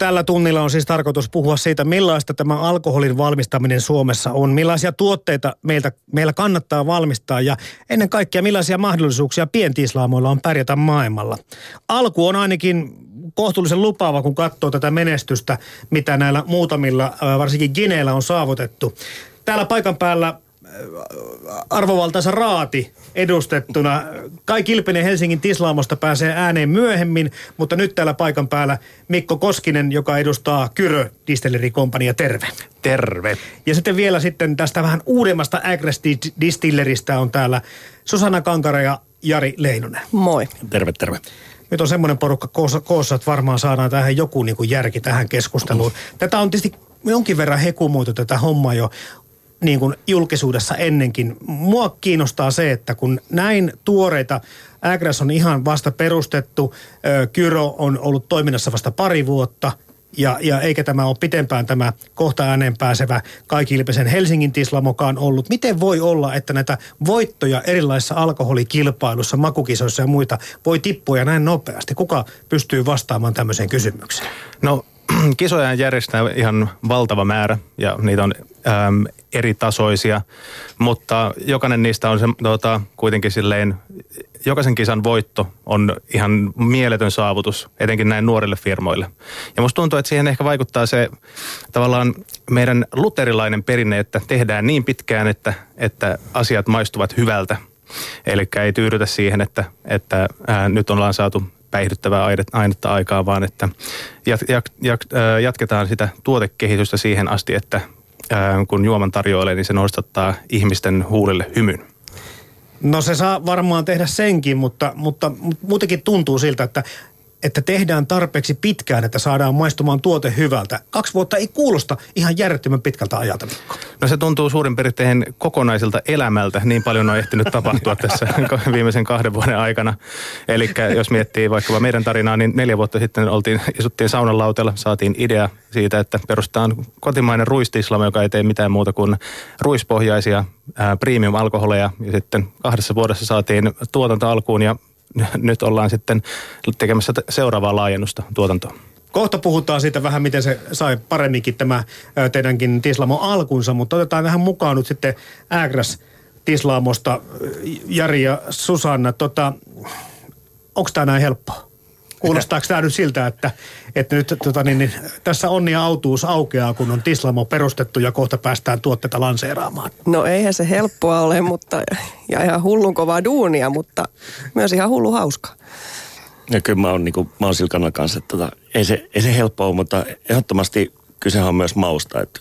Tällä tunnilla on siis tarkoitus puhua siitä, millaista tämä alkoholin valmistaminen Suomessa on, millaisia tuotteita meiltä, meillä kannattaa valmistaa ja ennen kaikkea millaisia mahdollisuuksia pientislaamoilla on pärjätä maailmalla. Alku on ainakin kohtuullisen lupaava, kun katsoo tätä menestystä, mitä näillä muutamilla, varsinkin Gineillä on saavutettu. Täällä paikan päällä arvovaltaisa raati edustettuna. Kai Kilpinen Helsingin Tislaamosta pääsee ääneen myöhemmin, mutta nyt täällä paikan päällä Mikko Koskinen, joka edustaa Kyrö Distillery Company. Terve. Terve. Ja sitten vielä sitten tästä vähän uudemmasta Agres Distilleristä on täällä Susanna Kankara ja Jari Leinonen. Moi. Terve, terve. Nyt on semmoinen porukka koossa, koossa että varmaan saadaan tähän joku niin kuin järki tähän keskusteluun. Tätä on tietysti jonkin verran hekumuoto tätä hommaa jo niin kuin julkisuudessa ennenkin. Mua kiinnostaa se, että kun näin tuoreita, Agras on ihan vasta perustettu, Kyro on ollut toiminnassa vasta pari vuotta, ja, ja eikä tämä ole pitempään tämä kohta ääneen pääsevä kaikilpisen Helsingin tislamokaan ollut. Miten voi olla, että näitä voittoja erilaisissa alkoholikilpailuissa, makukisoissa ja muita voi tippua näin nopeasti? Kuka pystyy vastaamaan tämmöiseen kysymykseen? No kisoja järjestää ihan valtava määrä ja niitä on eri tasoisia, mutta jokainen niistä on se, tuota, kuitenkin silleen, jokaisen kisan voitto on ihan mieletön saavutus, etenkin näin nuorille firmoille. Ja musta tuntuu, että siihen ehkä vaikuttaa se tavallaan meidän luterilainen perinne, että tehdään niin pitkään, että, että asiat maistuvat hyvältä. Eli ei tyydytä siihen, että, että ää, nyt ollaan saatu päihdyttävää ainetta aikaa, vaan että jat, jat, jat, jatketaan sitä tuotekehitystä siihen asti, että kun juoman tarjoilee, niin se nostattaa ihmisten huulille hymyn. No se saa varmaan tehdä senkin, mutta, mutta muutenkin tuntuu siltä, että että tehdään tarpeeksi pitkään, että saadaan maistumaan tuote hyvältä. Kaksi vuotta ei kuulosta ihan järjettömän pitkältä ajalta. No se tuntuu suurin piirtein kokonaiselta elämältä. Niin paljon on ehtinyt tapahtua tässä viimeisen kahden vuoden aikana. Eli jos miettii vaikka meidän tarinaa, niin neljä vuotta sitten oltiin, isuttiin saunan lautella, saatiin idea siitä, että perustetaan kotimainen ruistislama, joka ei tee mitään muuta kuin ruispohjaisia premium-alkoholeja. Ja sitten kahdessa vuodessa saatiin tuotanto alkuun ja nyt ollaan sitten tekemässä seuraavaa laajennusta tuotantoon. Kohta puhutaan siitä vähän, miten se sai paremminkin tämä teidänkin Tislamo alkunsa, mutta otetaan tähän mukaan nyt sitten Ägräs Tislaamosta Jari ja Susanna. Tota, Onko tämä näin helppoa? Kuulostaako tämä nyt siltä, että, että nyt tota, niin, niin, tässä onnia autuus aukeaa, kun on Tislamo perustettu ja kohta päästään tuotteita lanseeraamaan? No eihän se helppoa ole, mutta ja ihan hullun kovaa duunia, mutta myös ihan hullu hauska. Ja kyllä mä oon, niin kuin, mä oon sillä kanssa, että tota, ei, se, ei se helppoa ole, mutta ehdottomasti kysehän on myös mausta, että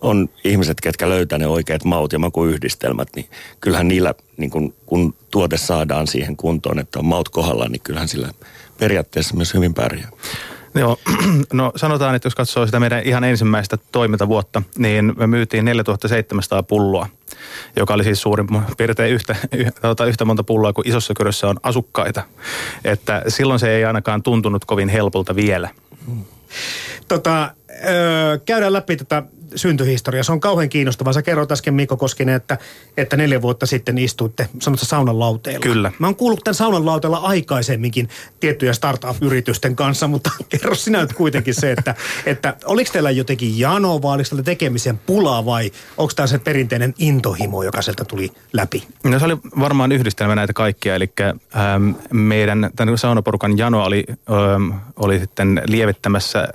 on ihmiset, ketkä löytää ne oikeat maut ja makuyhdistelmät, niin kyllähän niillä, niin kun, kun tuote saadaan siihen kuntoon, että on maut kohdalla, niin kyllähän sillä periaatteessa myös hyvin pärjää. Joo, no sanotaan, että jos katsoo sitä meidän ihan ensimmäistä toimintavuotta, niin me myytiin 4700 pulloa, joka oli siis suurin piirtein yhtä, yhtä, yhtä monta pulloa kuin isossa kyrössä on asukkaita. Että silloin se ei ainakaan tuntunut kovin helpolta vielä. Tota, käydään läpi tätä syntyhistoria. Se on kauhean kiinnostavaa. Sä kerroit äsken Mikko Koskinen, että, että neljä vuotta sitten istuitte, sanotko saunan lauteella. Kyllä. Mä oon kuullut tämän saunan lauteella aikaisemminkin tiettyjä startup-yritysten kanssa, mutta kerro sinä nyt kuitenkin se, että, että oliko teillä jotenkin jano vai oliko teillä tekemisen pula vai onko tämä se perinteinen intohimo, joka sieltä tuli läpi? No se oli varmaan yhdistelmä näitä kaikkia, eli ähm, meidän tämän saunaporukan jano oli, ähm, oli sitten lievittämässä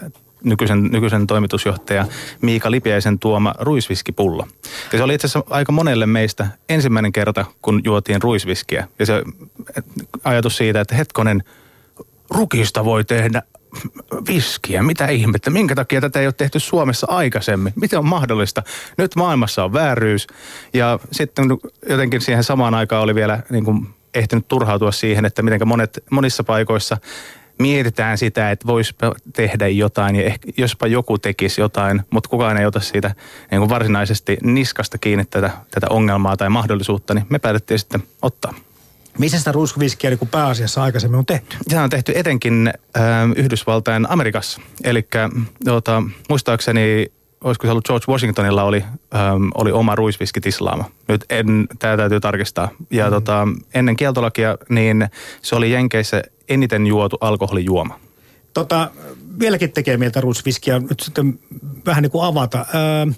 nykyisen, nykyisen toimitusjohtaja Miika Lipiäisen tuoma ruisviskipullo. Ja se oli itse asiassa aika monelle meistä ensimmäinen kerta, kun juotiin ruisviskiä. Ja se ajatus siitä, että hetkonen, rukista voi tehdä viskiä. Mitä ihmettä? Minkä takia tätä ei ole tehty Suomessa aikaisemmin? Miten on mahdollista? Nyt maailmassa on vääryys. Ja sitten jotenkin siihen samaan aikaan oli vielä niin kuin ehtinyt turhautua siihen, että miten monet, monissa paikoissa mietitään sitä, että voisi tehdä jotain ja ehkä, jospa joku tekisi jotain, mutta kukaan ei ota siitä niin kuin varsinaisesti niskasta kiinni tätä, tätä ongelmaa tai mahdollisuutta, niin me päätettiin sitten ottaa. Missä sitä ruiskuviskiä niin pääasiassa aikaisemmin on tehty? Se on tehty etenkin äh, Yhdysvaltain Amerikassa. Eli tuota, muistaakseni olisiko se ollut George Washingtonilla oli, ähm, oli oma ruisviskitislaama. Nyt en, tämä täytyy tarkistaa. Ja mm. tota, ennen kieltolakia, niin se oli Jenkeissä eniten juotu alkoholijuoma. Tota, vieläkin tekee mieltä ruisviskiä nyt sitten vähän niin kuin avata. Öö,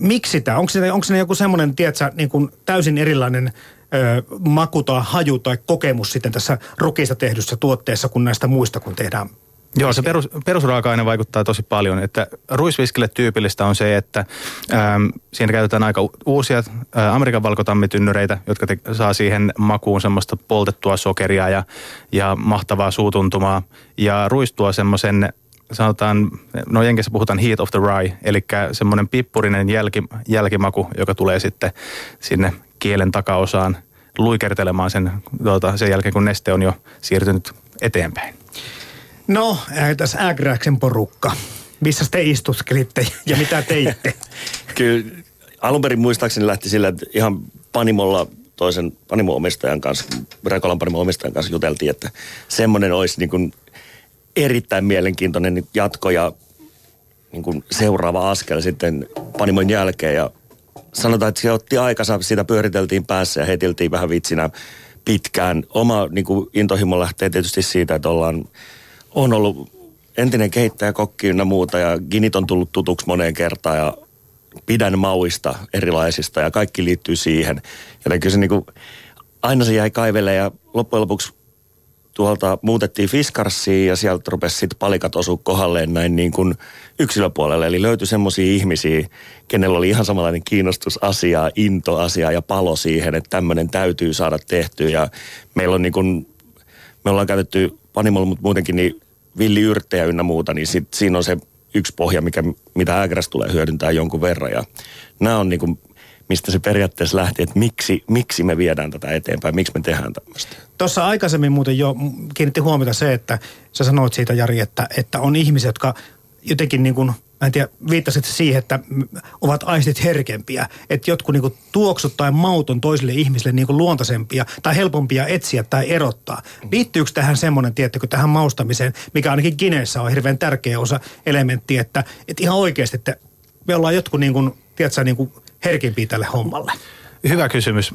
miksi tämä? Onko se, onko se joku semmoinen, tiedätkö, niin kuin täysin erilainen ö, maku tai haju tai kokemus sitten tässä rukista tehdyssä tuotteessa kuin näistä muista, kun tehdään Joo, se perus, perusraaka-aine vaikuttaa tosi paljon. Että ruisviskille tyypillistä on se, että äm, siinä käytetään aika uusia ä, Amerikan valkotammitynnyreitä, jotka te, saa siihen makuun semmoista poltettua sokeria ja, ja mahtavaa suutuntumaa. Ja ruis tuo semmoisen sanotaan, no Jenkessä puhutaan heat of the rye, eli semmoinen pippurinen jälki, jälkimaku, joka tulee sitten sinne kielen takaosaan luikertelemaan sen, tuota, sen jälkeen, kun neste on jo siirtynyt eteenpäin. No, tässä Ägräksen porukka. Missä te istuskelitte ja mitä teitte? Kyllä alun perin muistaakseni lähti sillä, että ihan Panimolla toisen Panimo-omistajan kanssa, Rekolan Panimo-omistajan kanssa juteltiin, että semmoinen olisi niin kuin erittäin mielenkiintoinen jatko ja niin kuin seuraava askel sitten Panimon jälkeen. Ja sanotaan, että se otti aikansa, sitä pyöriteltiin päässä ja heitiltiin vähän vitsinä pitkään. Oma niin kuin intohimo lähtee tietysti siitä, että ollaan, on ollut entinen kehittäjä, kokki ynnä muuta ja Ginit on tullut tutuksi moneen kertaan ja pidän mauista erilaisista ja kaikki liittyy siihen. Joten kyllä se niin kuin, aina se jäi kaivelle ja loppujen lopuksi tuolta muutettiin Fiskarssiin ja sieltä rupesi sitten palikat osua kohdalleen näin niin kuin yksilöpuolelle. Eli löytyi semmoisia ihmisiä, kenellä oli ihan samanlainen kiinnostus asiaa, into asiaa ja palo siihen, että tämmöinen täytyy saada tehtyä. Ja meillä on niin kuin, me ollaan käytetty Panimolla, mutta muutenkin niin villiyrttejä ynnä muuta, niin sit, siinä on se yksi pohja, mikä, mitä Ägräs tulee hyödyntää jonkun verran. Ja nämä on niin kuin mistä se periaatteessa lähti, että miksi, miksi me viedään tätä eteenpäin, miksi me tehdään tämmöistä. Tuossa aikaisemmin muuten jo kiinnitti huomiota se, että sä sanoit siitä Jari, että, että on ihmisiä, jotka jotenkin niin kuin, mä en tiedä, viittasit siihen, että ovat aistit herkempiä. Että jotkut niin tuoksut tai maut on toisille ihmisille niin luontaisempia tai helpompia etsiä tai erottaa. Liittyykö tähän semmoinen, tiettäkö, tähän maustamiseen, mikä ainakin Gineessä on hirveän tärkeä osa elementti, että, että ihan oikeasti, että me ollaan jotkut niin kuin, tiedätkö, niin kuin tälle hommalle? Hyvä kysymys.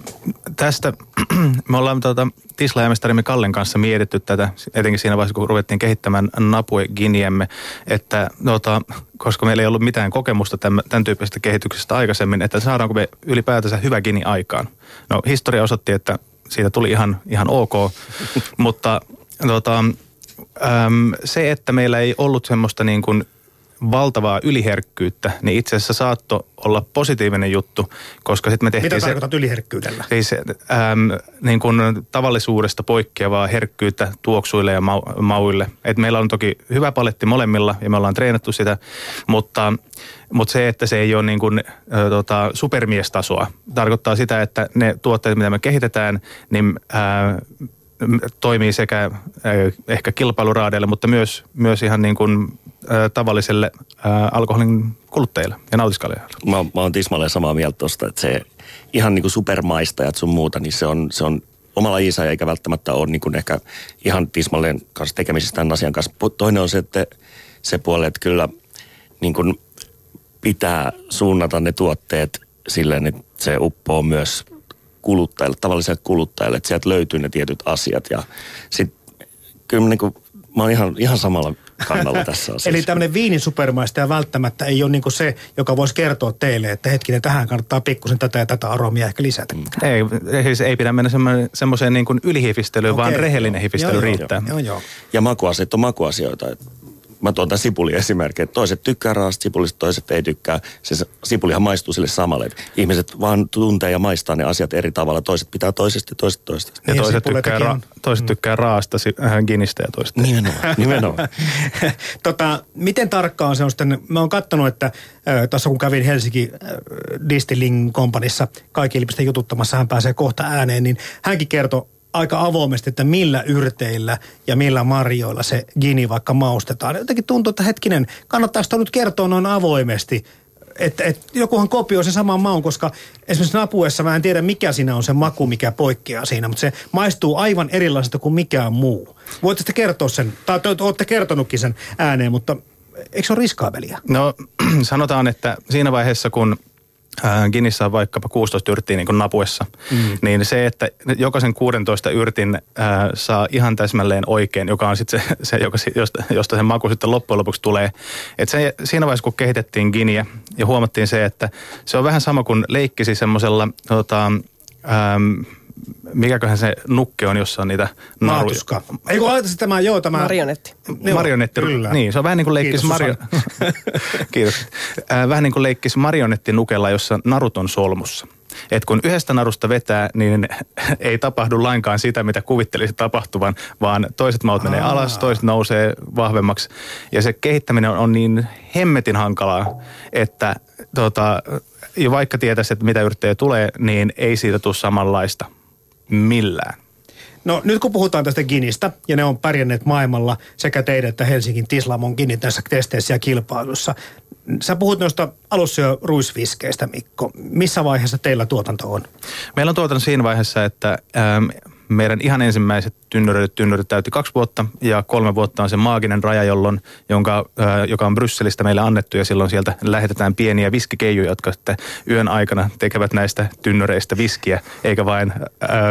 Tästä me ollaan tuota, tislaajamestarimme Kallen kanssa mietitty tätä, etenkin siinä vaiheessa, kun ruvettiin kehittämään Napue Giniemme, että tuota, koska meillä ei ollut mitään kokemusta tämän, tämän tyyppisestä kehityksestä aikaisemmin, että saadaanko me ylipäätänsä hyvä Gini aikaan. No historia osoitti, että siitä tuli ihan, ihan ok, mutta tuota, äm, se, että meillä ei ollut semmoista niin kuin valtavaa yliherkkyyttä, niin itse asiassa saatto olla positiivinen juttu, koska sitten me tehtiin Mitä se... tarkoitat yliherkkyydellä? Siis äm, niin kuin tavallisuudesta poikkeavaa herkkyyttä tuoksuille ja mau, mauille. Et meillä on toki hyvä paletti molemmilla ja me ollaan treenattu sitä, mutta, mutta se, että se ei ole niin kuin, ä, tota, supermiestasoa, tarkoittaa sitä, että ne tuotteet, mitä me kehitetään, niin ä, toimii sekä ehkä kilpailuraadeille, mutta myös, myös ihan niin kuin äh, tavalliselle äh, alkoholin kuluttajille ja nautiskalijoille. Mä, mä oon tismalleen samaa mieltä tosta, että se ihan niin kuin supermaistajat sun muuta, niin se on, se on omalla isä eikä välttämättä ole niin kuin ehkä ihan tismalleen kanssa tekemisissä tämän asian kanssa. Toinen on se, että se puoli, että kyllä niin kuin pitää suunnata ne tuotteet silleen, että se uppoo myös kuluttajille, tavalliselle kuluttajille, että sieltä löytyy ne tietyt asiat. Ja sitten kyllä niin kuin, mä oon ihan, ihan samalla kannalla tässä asiassa. Eli tämmöinen viinin supermaistaja välttämättä ei ole niin se, joka voisi kertoa teille, että hetkinen, tähän kannattaa pikkusen tätä ja tätä aromia ehkä lisätä. Mm. Ei, siis ei pidä mennä semmoiseen niin kuin ylihifistelyyn, okay, vaan rehellinen hifistely joo, riittää. Joo, joo. Ja makuasiat on makuasioita. Mä tuon tämän sipuli esimerkki, että toiset tykkää raasta sipulista, toiset ei tykkää. Se sipulihan maistuu sille samalle. Ihmiset vaan tuntee ja maistaa ne asiat eri tavalla. Toiset pitää toisesta ja toiset toisesta. Ja toiset tykkää, ra- toiset mm. tykkää raasta äh, ginistä ja toiset. Nimenomaan, nimenomaan. tota, miten tarkkaan se on sitten, mä oon katsonut, että äh, tässä kun kävin Helsinki äh, Distilling Companissa kaikki ilpisten jututtamassa, hän pääsee kohta ääneen, niin hänkin kertoi aika avoimesti, että millä yrteillä ja millä marjoilla se gini vaikka maustetaan. Jotenkin tuntuu, että hetkinen, kannattaa sitä nyt kertoa noin avoimesti, että et, jokuhan kopioi se saman maun, koska esimerkiksi napuessa mä en tiedä mikä siinä on se maku, mikä poikkeaa siinä, mutta se maistuu aivan erilaiselta kuin mikään muu. Voitte kertoa sen, tai te olette kertonutkin sen ääneen, mutta eikö se ole riskaabelia? No sanotaan, että siinä vaiheessa kun Ginissä on vaikkapa 16 yrttiä niin kuin napuessa, mm. niin se, että jokaisen 16 yrtin ää, saa ihan täsmälleen oikein, joka on sitten se, se joka, josta, josta se maku sitten loppujen lopuksi tulee. Et se, siinä vaiheessa, kun kehitettiin Giniä ja huomattiin se, että se on vähän sama kuin leikkisi semmoisella tota, mikäköhän se nukke on, jossa on niitä naruja. Maatuska. Ei kun ajattelin tämä, joo, tämä... Marionetti. Joo, Marionetti. kyllä. Niin, se on vähän niin kuin leikkis Kiitos, Mario... Kiitos. Äh, vähän niin kuin leikkis marionettinukella, jossa narut on solmussa. Et kun yhdestä narusta vetää, niin ei tapahdu lainkaan sitä, mitä kuvittelisi tapahtuvan, vaan toiset maut menee alas, toiset nousee vahvemmaksi. Ja se kehittäminen on, on niin hemmetin hankalaa, että tota, jo vaikka tietäisi, että mitä yrttejä tulee, niin ei siitä tule samanlaista millään. No nyt kun puhutaan tästä Ginistä, ja ne on pärjänneet maailmalla sekä teidän että Helsingin Tislamon Gini tässä testeissä ja kilpailussa. Sä puhut noista alussa jo ruisviskeistä, Mikko. Missä vaiheessa teillä tuotanto on? Meillä on tuotanto siinä vaiheessa, että ähm, meidän ihan ensimmäiset tynnyrit, tynnyrit täytti kaksi vuotta ja kolme vuotta on se maaginen raja, jolloin, jonka, äh, joka on Brysselistä meille annettu ja silloin sieltä lähetetään pieniä viskikeijuja, jotka sitten yön aikana tekevät näistä tynnyreistä viskiä, eikä vain äh,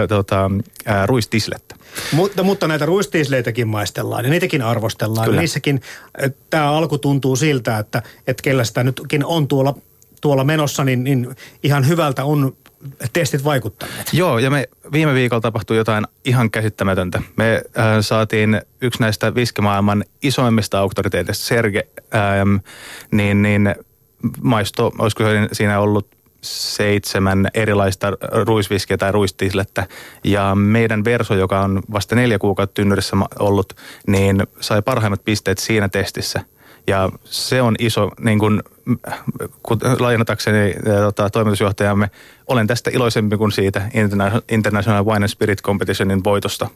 tota, äh, ruistislettä. Mutta, mutta näitä ruistiisleitäkin maistellaan ja niitäkin arvostellaan. Kyllä. Ja niissäkin tämä alku tuntuu siltä, että, että kellä sitä nytkin on tuolla, tuolla menossa, niin, niin ihan hyvältä on testit vaikuttaneet. Joo, ja me viime viikolla tapahtui jotain ihan käsittämätöntä. Me äh, saatiin yksi näistä viskimaailman isoimmista auktoriteeteista, Serge, ähm, niin, niin maisto, olisiko siinä ollut seitsemän erilaista ruisviskiä tai ruistislettä. Ja meidän Verso, joka on vasta neljä kuukautta tynnyrissä ollut, niin sai parhaimmat pisteet siinä testissä. Ja se on iso, niin kuin, kun lainatakseni ää, tota, toimitusjohtajamme, olen tästä iloisempi kuin siitä Interna- International Wine and Spirit Competitionin voitosta.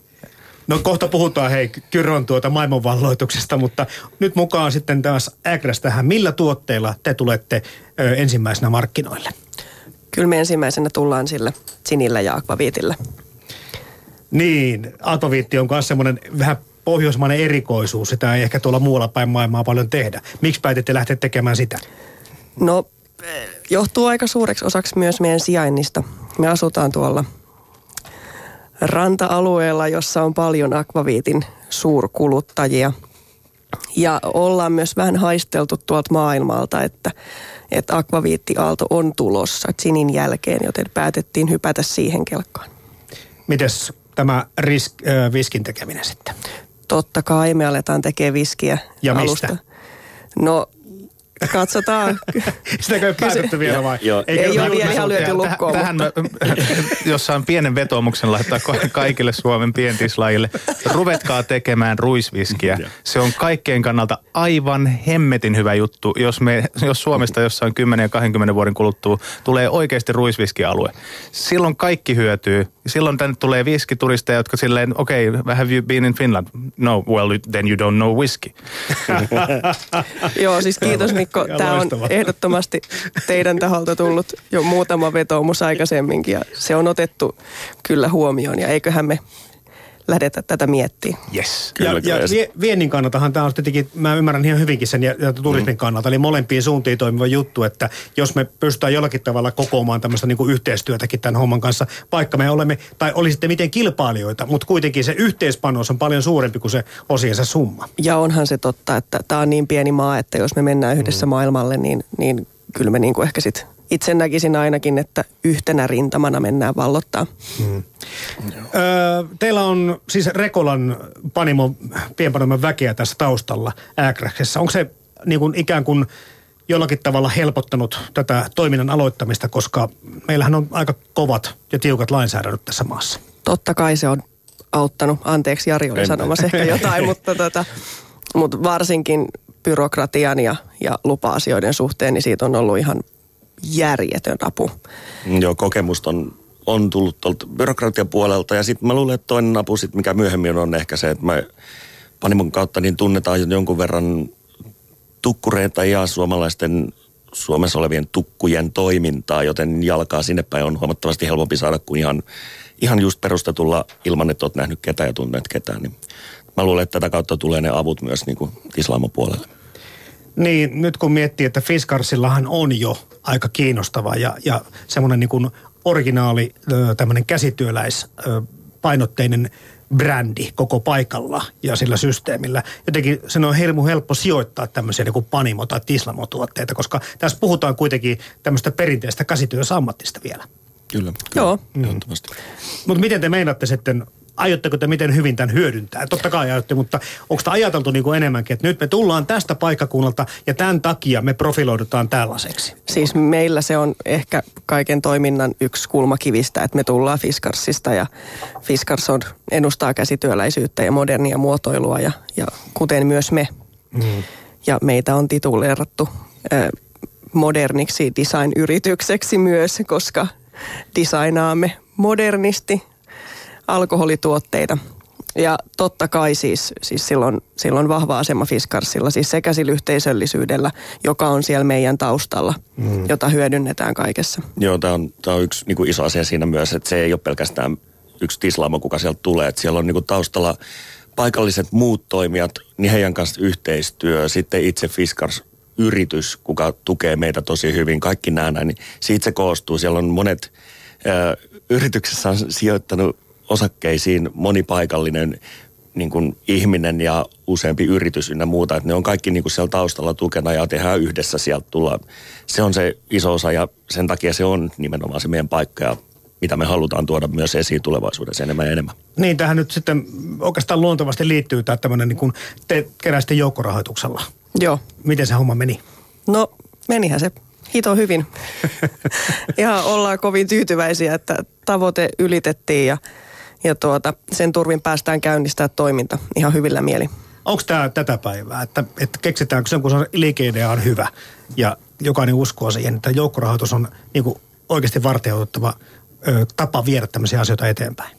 No kohta puhutaan hei Kyron tuota maailmanvalloituksesta, mutta nyt mukaan sitten taas Ägräs tähän. Millä tuotteilla te tulette ö, ensimmäisenä markkinoille? Kyllä me ensimmäisenä tullaan sille Sinillä ja Akvaviitille. Niin, Alpaviitti on myös semmoinen vähän pohjoismainen erikoisuus. Sitä ei ehkä tuolla muualla päin maailmaa paljon tehdä. Miksi päätitte lähteä tekemään sitä? No, eh, johtuu aika suureksi osaksi myös meidän sijainnista. Me asutaan tuolla ranta-alueella, jossa on paljon akvaviitin suurkuluttajia. Ja ollaan myös vähän haisteltu tuolta maailmalta, että, että akvaviittiaalto on tulossa Chinin jälkeen, joten päätettiin hypätä siihen kelkkaan. Mites tämä risk, ö, viskin tekeminen sitten? Totta kai me aletaan tekemään viskiä Ja mistä? alusta. No, katsotaan. Sitäkö ei päätetty vielä vai? Joo. Ei kerrota ole vielä ihan lyöty Tähän- lukkoon, Tähän mä, jossain pienen vetomuksen laittaa ka- kaikille Suomen pientislajille. Ruvetkaa tekemään ruisviskiä. Se on kaikkien kannalta aivan hemmetin hyvä juttu, jos, me, jos Suomesta jossain 10 ja 20 vuoden kuluttua tulee oikeasti ruisviskialue. Silloin kaikki hyötyy. Silloin tänne tulee viskituristeja, jotka silleen, okei, okay, have you been in Finland? No, well, then you don't know whisky. Joo, siis kiitos Mikko. Ja Tämä on ehdottomasti teidän taholta tullut jo muutama vetoomus aikaisemminkin ja se on otettu kyllä huomioon ja eiköhän me lähdetä tätä miettimään. Yes. Kyllä, ja, kyllä. ja vie, viennin kannaltahan tämä on tietenkin, mä ymmärrän ihan hyvinkin sen ja, ja turismin mm. kannalta, eli molempiin suuntiin toimiva juttu, että jos me pystytään jollakin tavalla kokoamaan tämmöistä niin kuin yhteistyötäkin tämän homman kanssa, vaikka me olemme, tai olisitte miten kilpailijoita, mutta kuitenkin se yhteispanos on paljon suurempi kuin se osiensa summa. Ja onhan se totta, että tämä on niin pieni maa, että jos me mennään yhdessä mm. maailmalle, niin, niin kyllä me niin kuin ehkä sit itse näkisin ainakin, että yhtenä rintamana mennään vallottaa. Öö, teillä on siis Rekolan panimo, pienpanimon väkeä tässä taustalla Ääkräksessä. Onko se niin kuin ikään kuin jollakin tavalla helpottanut tätä toiminnan aloittamista, koska meillähän on aika kovat ja tiukat lainsäädännöt tässä maassa. Totta kai se on auttanut. Anteeksi, Jari oli En- sanomassa ehkä jotain, mutta, tota, mutta varsinkin byrokratian ja, ja lupa-asioiden suhteen, niin siitä on ollut ihan järjetön apu. Joo, kokemusta on, on tullut tuolta byrokratian puolelta. Ja sitten mä luulen, että toinen apu, sit, mikä myöhemmin on ehkä se, että me Panimon kautta niin tunnetaan jo jonkun verran tukkureita ja suomalaisten Suomessa olevien tukkujen toimintaa, joten jalkaa sinne päin on huomattavasti helpompi saada kuin ihan, ihan just perustetulla ilman, että olet nähnyt ketään ja tunnet ketään. Niin mä luulen, että tätä kautta tulee ne avut myös niin kuin Islaamon puolelle. Niin, nyt kun miettii, että Fiskarsillahan on jo aika kiinnostava ja, ja semmoinen niin kuin originaali tämmöinen käsityöläispainotteinen brändi koko paikalla ja sillä systeemillä. Jotenkin sen on helmu helppo sijoittaa tämmöisiä niin kuin Panimo- tai Tislamo-tuotteita, koska tässä puhutaan kuitenkin tämmöistä perinteistä käsityösammattista vielä. Kyllä. Joo. Mm. Mutta miten te meinaatte sitten aiotteko te miten hyvin tämän hyödyntää? Totta kai aiotte, mutta onko tämä ajateltu niin kuin enemmänkin, että nyt me tullaan tästä paikkakunnalta ja tämän takia me profiloidutaan tällaiseksi? Siis meillä se on ehkä kaiken toiminnan yksi kulmakivistä, että me tullaan Fiskarsista ja Fiskars on, ennustaa käsityöläisyyttä ja modernia muotoilua ja, ja kuten myös me. Mm. Ja meitä on tituleerattu äh, moderniksi design-yritykseksi myös, koska designaamme modernisti alkoholituotteita. Ja totta kai siis, siis silloin, silloin vahva asema Fiskarsilla, siis sekä sillä yhteisöllisyydellä, joka on siellä meidän taustalla, mm. jota hyödynnetään kaikessa. Joo, tämä on, tää on yksi niin iso asia siinä myös, että se ei ole pelkästään yksi tislaamo, kuka sieltä tulee. Että siellä on niin taustalla paikalliset muut toimijat, niin heidän kanssa yhteistyö, sitten itse Fiskars yritys, kuka tukee meitä tosi hyvin, kaikki nämä näin, niin siitä se koostuu. Siellä on monet ö, yrityksessä on sijoittanut osakkeisiin monipaikallinen niin kuin ihminen ja useampi yritys ynnä muuta. Että ne on kaikki niin kuin siellä taustalla tukena ja tehdään yhdessä sieltä tulla. Se on se iso osa ja sen takia se on nimenomaan se meidän paikka ja mitä me halutaan tuoda myös esiin tulevaisuudessa enemmän ja enemmän. Niin, tähän nyt sitten oikeastaan luontevasti liittyy tämä tämmöinen niin kuin te keräsitte joukkorahoituksella. Joo. Miten se homma meni? No, menihän se hito hyvin. ja ollaan kovin tyytyväisiä, että tavoite ylitettiin ja ja tuota, sen turvin päästään käynnistää toiminta ihan hyvillä mieli. Onko tämä tätä päivää, että, että keksitäänkö sen, kun se liikeidea on hyvä ja jokainen uskoo siihen, että joukkorahoitus on niin kuin oikeasti varteutettava tapa viedä tämmöisiä asioita eteenpäin?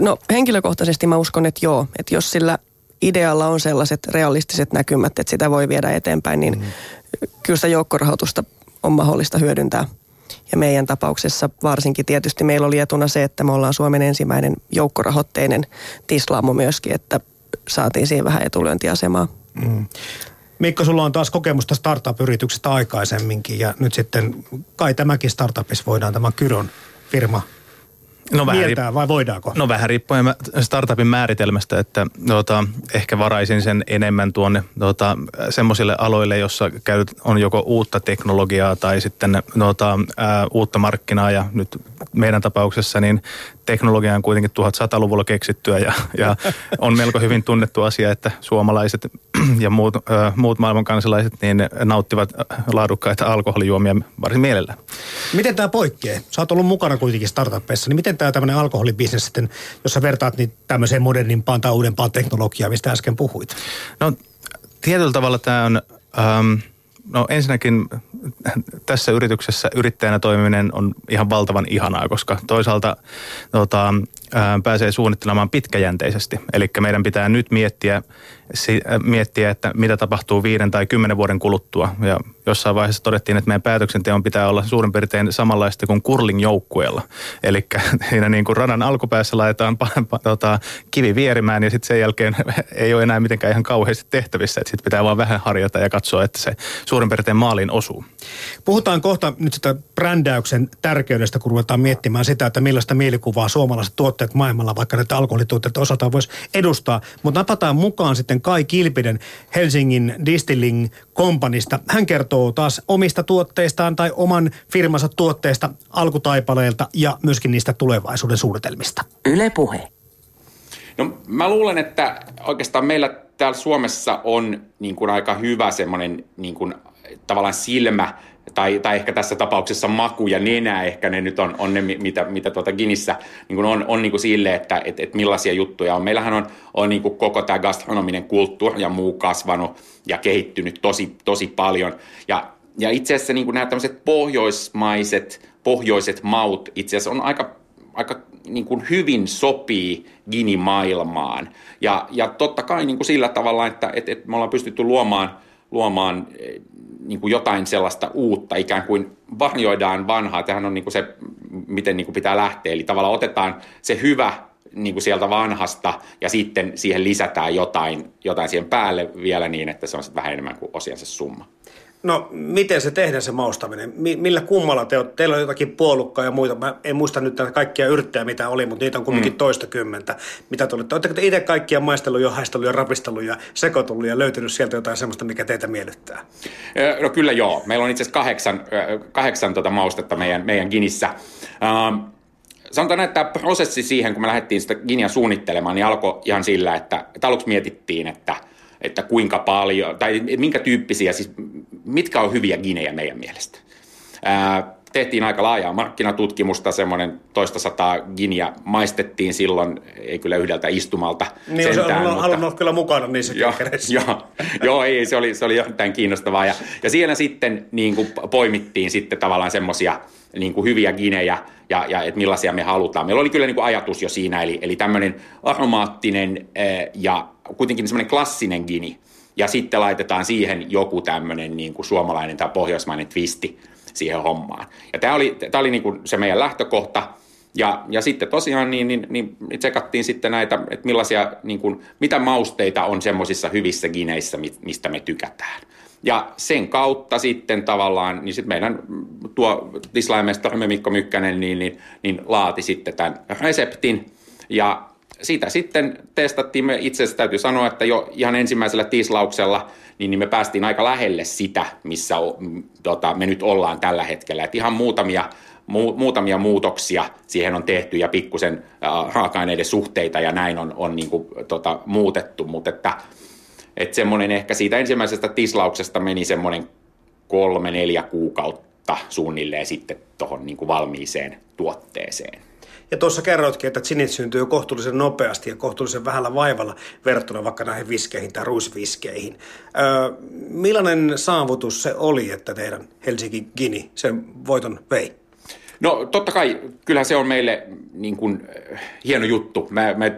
No henkilökohtaisesti mä uskon, että joo. Että jos sillä idealla on sellaiset realistiset näkymät, että sitä voi viedä eteenpäin, niin mm. kyllä sitä joukkorahoitusta on mahdollista hyödyntää – ja meidän tapauksessa varsinkin tietysti meillä oli etuna se, että me ollaan Suomen ensimmäinen joukkorahoitteinen tislaamo myöskin, että saatiin siihen vähän etulyöntiasemaa. Mm. Mikko, sulla on taas kokemusta startup-yrityksestä aikaisemminkin ja nyt sitten kai tämäkin startupissa voidaan tämä Kyron firma No vähän Mieltää, vai voidaanko? No vähän riippuen startupin määritelmästä, että tuota, ehkä varaisin sen enemmän tuonne tuota, semmoisille aloille, jossa käyt, on joko uutta teknologiaa tai sitten tuota, ää, uutta markkinaa ja nyt meidän tapauksessa niin teknologia on kuitenkin 1100-luvulla keksittyä ja, ja on melko hyvin tunnettu asia, että suomalaiset ja muut, äh, muut maailman kansalaiset niin nauttivat laadukkaita alkoholijuomia varsin mielellä. Miten tämä poikkeaa? Sä oot ollut mukana kuitenkin startupeissa, niin miten tämä tämmöinen alkoholibisnes sitten, jos sä vertaat niin tämmöiseen modernimpaan tai uudempaan teknologiaan, mistä äsken puhuit? No tietyllä tavalla tämä on... Ähm, No ensinnäkin tässä yrityksessä yrittäjänä toimiminen on ihan valtavan ihanaa, koska toisaalta tota, pääsee suunnittelemaan pitkäjänteisesti. Eli meidän pitää nyt miettiä, miettiä, että mitä tapahtuu viiden tai kymmenen vuoden kuluttua. Ja jossain vaiheessa todettiin, että meidän päätöksenteon pitää olla suurin piirtein samanlaista kuin curling-joukkueella. Eli siinä niin kuin radan alkupäässä laitetaan tota, kivi vierimään ja sitten sen jälkeen ei ole enää mitenkään ihan kauheasti tehtävissä. Sitten pitää vaan vähän harjata ja katsoa, että se suurin piirtein maaliin osuu. Puhutaan kohta nyt sitä brändäyksen tärkeydestä, kun ruvetaan miettimään sitä, että millaista mielikuvaa suomalaiset tuotteet maailmalla, vaikka näitä alkoholituotteet osaltaan voisi edustaa. Mutta napataan mukaan sitten Kai Kilpiden Helsingin Distilling Kompanista. Hän kertoo taas omista tuotteistaan tai oman firmansa tuotteista alkutaipaleelta ja myöskin niistä tulevaisuuden suunnitelmista. Yle Puhe. No mä luulen, että oikeastaan meillä täällä Suomessa on niin kuin aika hyvä semmoinen niin kuin, tavallaan silmä tai, tai ehkä tässä tapauksessa maku ja nenä ehkä ne nyt on, on ne, mitä, mitä tuota Ginissä niin on, on niin kuin sille, että et, et millaisia juttuja on. Meillähän on, on niin kuin koko tämä gastronominen kulttuuri ja muu kasvanut ja kehittynyt tosi, tosi paljon. Ja, ja itse asiassa niin kuin nämä tämmöiset pohjoismaiset, pohjoiset maut itse asiassa on aika, aika niin kuin hyvin sopii Gini-maailmaan. Ja, ja totta kai niin kuin sillä tavalla, että et, et me ollaan pystytty luomaan, luomaan niin kuin jotain sellaista uutta, ikään kuin varjoidaan vanhaa. Tähän on niin kuin se, miten niin kuin pitää lähteä. Eli tavallaan otetaan se hyvä niin kuin sieltä vanhasta ja sitten siihen lisätään jotain, jotain siihen päälle vielä niin, että se on sitten vähän enemmän kuin osiansa summa. No, miten se tehdään se maustaminen? Millä kummalla te olette? Teillä on jotakin puolukkaa ja muita. Mä en muista nyt näitä kaikkia yrttejä, mitä oli, mutta niitä on kuitenkin mm. toista kymmentä. Mitä te olette? Oletteko te itse kaikkia maistellut ja haistellut ja rapistellut ja sekoitullut ja löytynyt sieltä jotain sellaista, mikä teitä miellyttää? No kyllä joo. Meillä on itse asiassa kahdeksan, kahdeksan tuota maustetta meidän, meidän Ginissä. Uh, sanotaan, että prosessi siihen, kun me lähdettiin sitä Ginia suunnittelemaan, niin alkoi ihan sillä, että, että aluksi mietittiin, että, että kuinka paljon, tai minkä tyyppisiä, siis mitkä on hyviä ginejä meidän mielestä. Ää, tehtiin aika laajaa markkinatutkimusta, semmoinen toista sataa ginia maistettiin silloin, ei kyllä yhdeltä istumalta Niin sentään, se on mutta... halunnut kyllä mukana niissä joo, joo, joo, ei, se oli, se oli jotain kiinnostavaa. Ja, ja siellä sitten niin kuin poimittiin sitten tavallaan semmoisia niin kuin hyviä ginejä ja, ja että millaisia me halutaan. Meillä oli kyllä niin kuin ajatus jo siinä, eli, eli tämmöinen aromaattinen ja kuitenkin semmoinen klassinen gini, ja sitten laitetaan siihen joku tämmöinen niin kuin suomalainen tai pohjoismainen twisti siihen hommaan. Ja tämä oli, tämä oli niin kuin se meidän lähtökohta, ja, ja sitten tosiaan niin, niin, niin tsekattiin sitten näitä, että millaisia, niin kuin, mitä mausteita on semmoisissa hyvissä gineissä, mistä me tykätään. Ja sen kautta sitten tavallaan, niin sitten meidän tuo tislaimestarimme Mikko Mykkänen niin, niin, niin laati sitten tämän reseptin. Ja sitä sitten testattiin, me itse asiassa täytyy sanoa, että jo ihan ensimmäisellä tislauksella niin, niin me päästiin aika lähelle sitä, missä tota, me nyt ollaan tällä hetkellä. Et ihan muutamia, mu, muutamia muutoksia siihen on tehty ja pikkusen äh, raaka-aineiden suhteita ja näin on, on niin kuin, tota, muutettu, mutta että et semmoinen ehkä siitä ensimmäisestä tislauksesta meni semmoinen kolme, neljä kuukautta suunnilleen sitten tuohon niin valmiiseen tuotteeseen. Ja tuossa kerroitkin, että sinit syntyy kohtuullisen nopeasti ja kohtuullisen vähällä vaivalla verrattuna vaikka näihin viskeihin tai ruisviskeihin. Öö, millainen saavutus se oli, että teidän Helsinki Gini sen voiton vei? No totta kai, kyllä se on meille niin kuin, hieno juttu. Me, me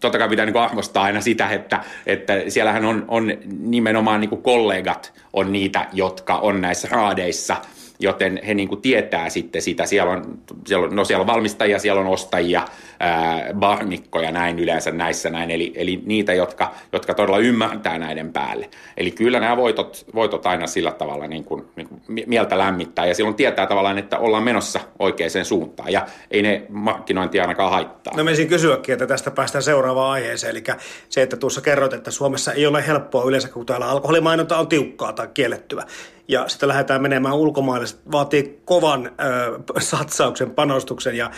totta kai pitää niin kuin arvostaa aina sitä, että, että siellähän on, on nimenomaan niin kuin kollegat on niitä, jotka on näissä raadeissa – joten he niin kuin tietää sitten sitä. Siellä on, siellä on, no siellä on valmistajia, siellä on ostajia, ää, barnikkoja näin yleensä näissä näin, eli, eli niitä, jotka, jotka todella ymmärtää näiden päälle. Eli kyllä nämä voitot, voitot aina sillä tavalla niin kuin, niin kuin mieltä lämmittää ja silloin tietää tavallaan, että ollaan menossa oikeaan suuntaan ja ei ne markkinointi ainakaan haittaa. No menisin kysyäkin, että tästä päästään seuraavaan aiheeseen, eli se, että tuossa kerroit, että Suomessa ei ole helppoa yleensä, kun täällä alkoholimainonta on tiukkaa tai kiellettyä ja sitten lähdetään menemään ulkomaille. Se vaatii kovan ö, satsauksen, panostuksen ja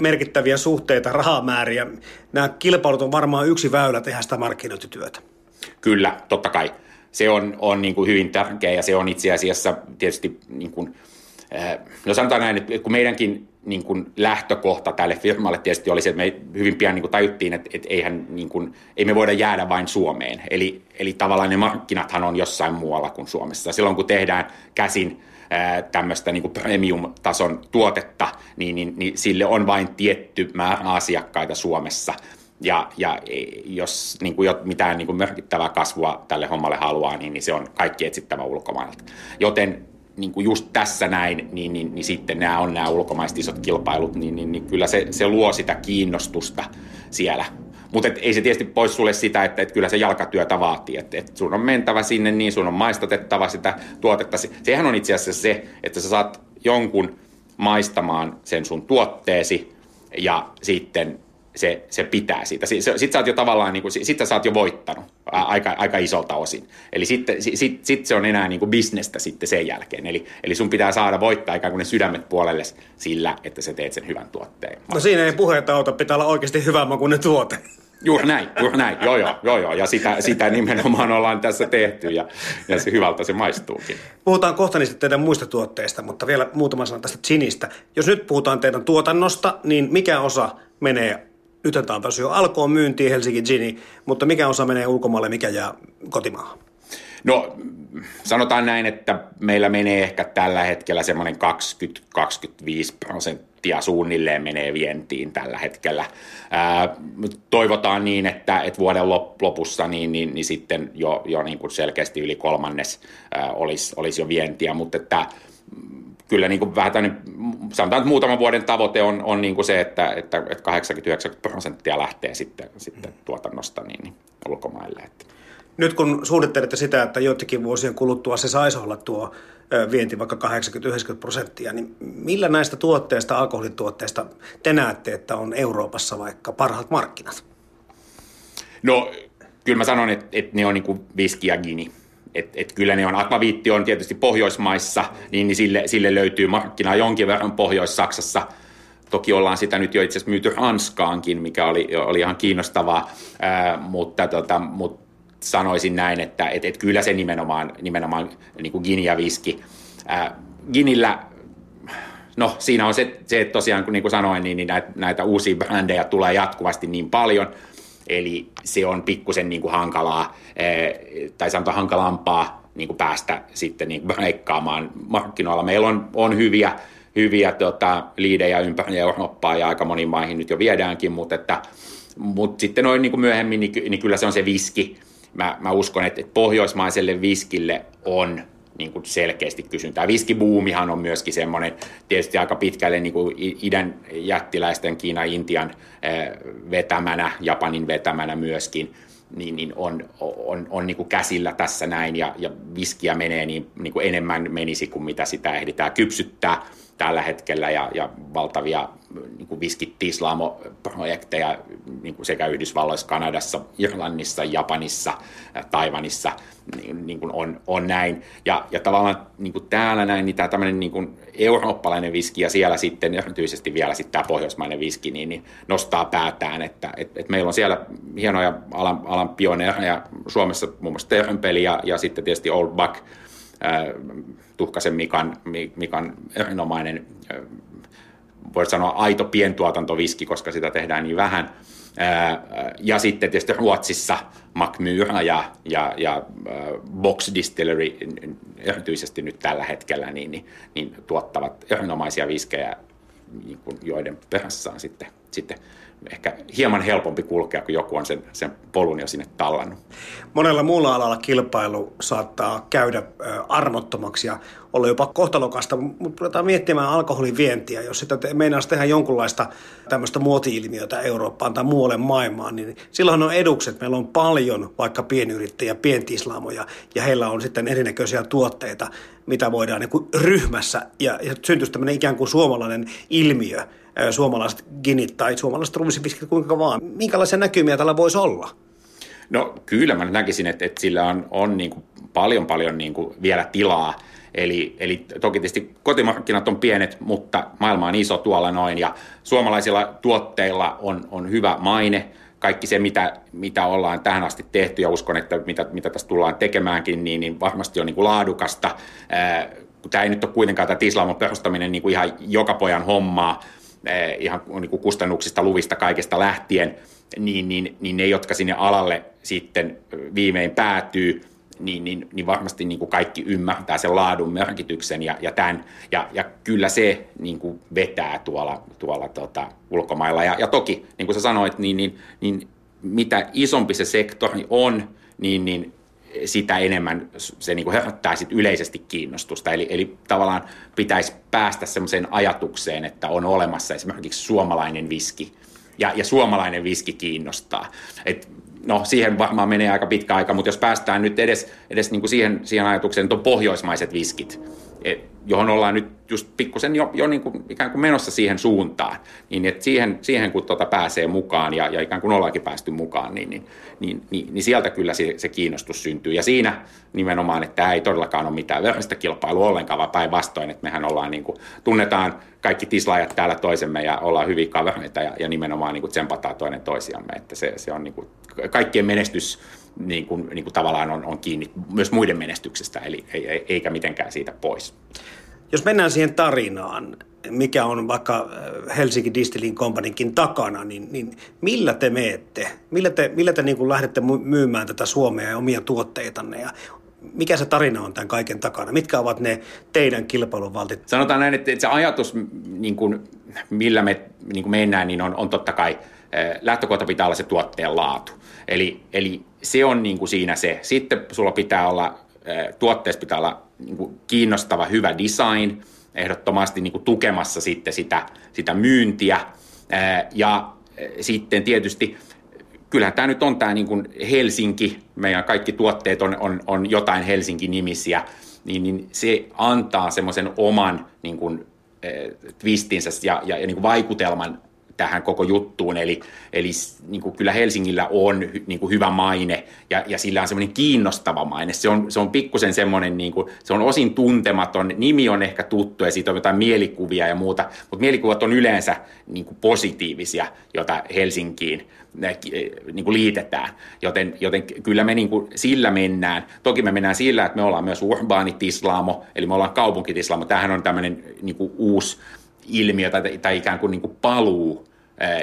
merkittäviä suhteita, rahamääriä. Nämä kilpailut on varmaan yksi väylä tehdä sitä markkinointityötä. Kyllä, totta kai. Se on, on niin kuin hyvin tärkeä ja se on itse asiassa tietysti, niin kuin, no sanotaan näin, että kun meidänkin niin kuin lähtökohta tälle firmalle tietysti oli se, että me hyvin pian niin kuin tajuttiin, että, että eihän, niin kuin, ei me voida jäädä vain Suomeen. Eli, eli tavallaan ne markkinathan on jossain muualla kuin Suomessa. Silloin kun tehdään käsin tämmöistä niin premium-tason tuotetta, niin, niin, niin sille on vain tietty määrä asiakkaita Suomessa. Ja, ja jos niin kuin mitään niin kuin merkittävää kasvua tälle hommalle haluaa, niin, niin se on kaikki etsittävä ulkomailta. Joten niin kuin just tässä näin, niin, niin, niin sitten nämä on nämä ulkomaiset isot kilpailut, niin, niin, niin kyllä se, se luo sitä kiinnostusta siellä. Mutta ei se tietysti pois sulle sitä, että et kyllä se jalkatyötä vaatii, että et sun on mentävä sinne, niin sun on maistatettava sitä tuotetta. Sehän on itse asiassa se, että sä saat jonkun maistamaan sen sun tuotteesi ja sitten se, se pitää siitä. Sitten sä oot jo tavallaan, niin kuin, sit sä oot jo voittanut aika, aika isolta osin. Eli sitten sit, sit se on enää niin kuin bisnestä sitten sen jälkeen. Eli, eli sun pitää saada voittaa ikään kuin ne sydämet puolelle sillä, että sä teet sen hyvän tuotteen. No siinä ei puheita auta, pitää olla oikeasti hyvä makuinen tuote. Juuri näin, juuri näin. Joo, joo, joo, joo. Ja sitä, sitä nimenomaan ollaan tässä tehty ja, ja se hyvältä se maistuukin. Puhutaan kohta niistä teidän muista tuotteista, mutta vielä muutama sana tästä Ginistä. Jos nyt puhutaan teidän tuotannosta, niin mikä osa menee nyt tämä on päässyt jo alkoon myyntiin Helsinki Gini, mutta mikä osa menee ulkomaille, mikä jää kotimaahan? No sanotaan näin, että meillä menee ehkä tällä hetkellä semmoinen 20-25 prosenttia suunnilleen menee vientiin tällä hetkellä. Ää, toivotaan niin, että, että vuoden lopussa niin, niin, niin sitten jo, jo niin kuin selkeästi yli kolmannes ää, olisi, olisi jo vientiä, mutta että kyllä niin kuin vähän tämmöinen sanotaan, että muutaman vuoden tavoite on, on niin kuin se, että, että, että 80-90 prosenttia lähtee sitten, sitten tuotannosta niin, niin ulkomaille. Että. Nyt kun suunnittelette sitä, että joitakin vuosien kuluttua se saisi olla tuo vienti vaikka 80-90 prosenttia, niin millä näistä tuotteista, alkoholituotteista te näette, että on Euroopassa vaikka parhaat markkinat? No kyllä mä sanon, että, että ne on niin kuin viski ja gini. Et, et kyllä ne on, akvaviitti on tietysti Pohjoismaissa, niin, niin sille, sille löytyy markkinaa jonkin verran Pohjois-Saksassa. Toki ollaan sitä nyt jo itse asiassa myyty Ranskaankin, mikä oli, oli ihan kiinnostavaa, ää, mutta, tota, mutta sanoisin näin, että et, et kyllä se nimenomaan, nimenomaan niin kuin Gini ja viski. Ää, Ginillä, no siinä on se, se että tosiaan kun niin kuin sanoin, niin, niin näitä, näitä uusia brändejä tulee jatkuvasti niin paljon, eli se on pikkusen niin kuin hankalaa, ää, tai sanotaan hankalampaa niin kuin päästä sitten niin breikkaamaan markkinoilla. Meillä on, on hyviä, hyviä tota, liidejä ympäri Eurooppaa ja aika moniin maihin nyt jo viedäänkin, mutta, että, mutta sitten noin niin kuin myöhemmin, niin, niin kyllä se on se viski, mä, mä uskon, että, että pohjoismaiselle viskille on niin kuin selkeästi kysyntää. Viskibuumihan on myöskin semmoinen tietysti aika pitkälle niin kuin idän jättiläisten, Kiina, Intian vetämänä, Japanin vetämänä myöskin, niin, niin on, on, on niin kuin käsillä tässä näin ja, ja viskiä menee niin, niin kuin enemmän menisi kuin mitä sitä ehditään kypsyttää tällä hetkellä ja, ja valtavia niin kuin viskittislaamo-projekteja niin kuin sekä Yhdysvalloissa, Kanadassa, Irlannissa, Japanissa, Taivanissa niin, niin kuin on, on näin. Ja, ja tavallaan niin kuin täällä näin, niin tämä tämmöinen niin kuin eurooppalainen viski ja siellä sitten erityisesti vielä sitten tämä pohjoismainen viski, niin, niin nostaa päätään, että et, et meillä on siellä hienoja alan, alan pioneereja Suomessa, muun muassa Termpeli ja, ja sitten tietysti Old Buck, Tuhkasen Mikan, Mikan erinomainen, voisi sanoa aito pientuotantoviski, koska sitä tehdään niin vähän. Ja sitten tietysti Ruotsissa Macmyra ja, ja, ja Box Distillery erityisesti nyt tällä hetkellä niin, niin, niin tuottavat erinomaisia viskejä, niin kuin, joiden perässä on sitten, sitten ehkä hieman helpompi kulkea, kun joku on sen, sen polun jo sinne tallannut. Monella muulla alalla kilpailu saattaa käydä armottomaksi ja olla jopa kohtalokasta, mutta ruvetaan miettimään alkoholin vientiä. Jos sitä te, meinaisi tehdä jonkunlaista tämmöistä muoti-ilmiötä Eurooppaan tai muualle maailmaan, niin silloin on edukset. Meillä on paljon vaikka pienyrittäjiä, pientislaamoja ja heillä on sitten erinäköisiä tuotteita, mitä voidaan niin ryhmässä ja, ja syntyisi tämmöinen ikään kuin suomalainen ilmiö – suomalaiset ginit tai suomalaiset ruusipiskit, kuinka vaan. Minkälaisia näkymiä tällä voisi olla? No kyllä mä näkisin, että, että sillä on, on niin kuin paljon paljon niin kuin vielä tilaa. Eli, eli toki tietysti kotimarkkinat on pienet, mutta maailma on iso tuolla noin ja suomalaisilla tuotteilla on, on hyvä maine. Kaikki se, mitä, mitä ollaan tähän asti tehty ja uskon, että mitä, mitä tässä tullaan tekemäänkin, niin, niin varmasti on niin kuin laadukasta. Ää, tämä ei nyt ole kuitenkaan tämä Tislamon perustaminen niin kuin ihan joka pojan hommaa, ihan niin kuin kustannuksista, luvista, kaikesta lähtien, niin, niin, niin ne, jotka sinne alalle sitten viimein päätyy, niin, niin, niin varmasti niin kuin kaikki ymmärtää sen laadun merkityksen ja, ja tämän. Ja, ja kyllä se niin kuin vetää tuolla, tuolla tota, ulkomailla. Ja, ja toki, niin kuin sä sanoit, niin, niin, niin mitä isompi se sektori on, niin, niin sitä enemmän se niin kuin herättää sit yleisesti kiinnostusta. Eli, eli tavallaan pitäisi päästä semmoiseen ajatukseen, että on olemassa esimerkiksi suomalainen viski, ja, ja suomalainen viski kiinnostaa. Et, no siihen varmaan menee aika pitkä aika, mutta jos päästään nyt edes, edes niin kuin siihen, siihen ajatukseen, että on pohjoismaiset viskit, johon ollaan nyt just pikkusen jo, jo niin kuin ikään kuin menossa siihen suuntaan, niin että siihen, siihen kun tuota pääsee mukaan ja, ja ikään kuin ollaankin päästy mukaan, niin, niin, niin, niin, niin sieltä kyllä se, se kiinnostus syntyy. Ja siinä nimenomaan, että tämä ei todellakaan ole mitään verrasta kilpailua ollenkaan, vaan päinvastoin, että mehän ollaan niin kuin, tunnetaan kaikki tislaajat täällä toisemme ja ollaan hyviä kavereita ja, ja nimenomaan niin kuin tsempataan toinen toisiamme, että se, se on niin kuin, kaikkien menestys niin kuin, niin kuin tavallaan on, on kiinni myös muiden menestyksestä, eli eikä mitenkään siitä pois. Jos mennään siihen tarinaan, mikä on vaikka äh, Helsinki Distilling Companynkin takana, niin, niin millä te meette? Millä te, millä te niin kuin lähdette myymään tätä Suomea ja omia tuotteitanne? Ja mikä se tarina on tämän kaiken takana? Mitkä ovat ne teidän kilpailuvaltit? Sanotaan näin, että se ajatus, niin kuin, millä me niin kuin mennään, niin on, on totta kai äh, lähtökohta pitää olla se tuotteen laatu. Eli, eli se on niin kuin siinä se. Sitten sulla pitää olla, tuotteessa pitää olla niin kuin kiinnostava, hyvä design, ehdottomasti niin kuin tukemassa sitten sitä, sitä myyntiä. Ja sitten tietysti kyllähän tämä nyt on tämä niin kuin Helsinki, meidän kaikki tuotteet on, on, on jotain Helsinki-nimisiä, niin, niin se antaa semmoisen oman niin kuin, twistinsä ja, ja, ja niin kuin vaikutelman tähän koko juttuun. Eli, eli niin kuin kyllä Helsingillä on niin kuin hyvä maine ja, ja sillä on semmoinen kiinnostava maine. Se on, se on pikkusen semmoinen, niin kuin, se on osin tuntematon, nimi on ehkä tuttu ja siitä on jotain mielikuvia ja muuta, mutta mielikuvat on yleensä niin kuin positiivisia, joita Helsinkiin niin kuin liitetään. Joten, joten kyllä me niin kuin sillä mennään. Toki me mennään sillä, että me ollaan myös urbaanitislamo, eli me ollaan kaupunkitislamo. Tämähän on tämmöinen niin kuin uusi ilmiö tai, tai ikään kuin, niin kuin paluu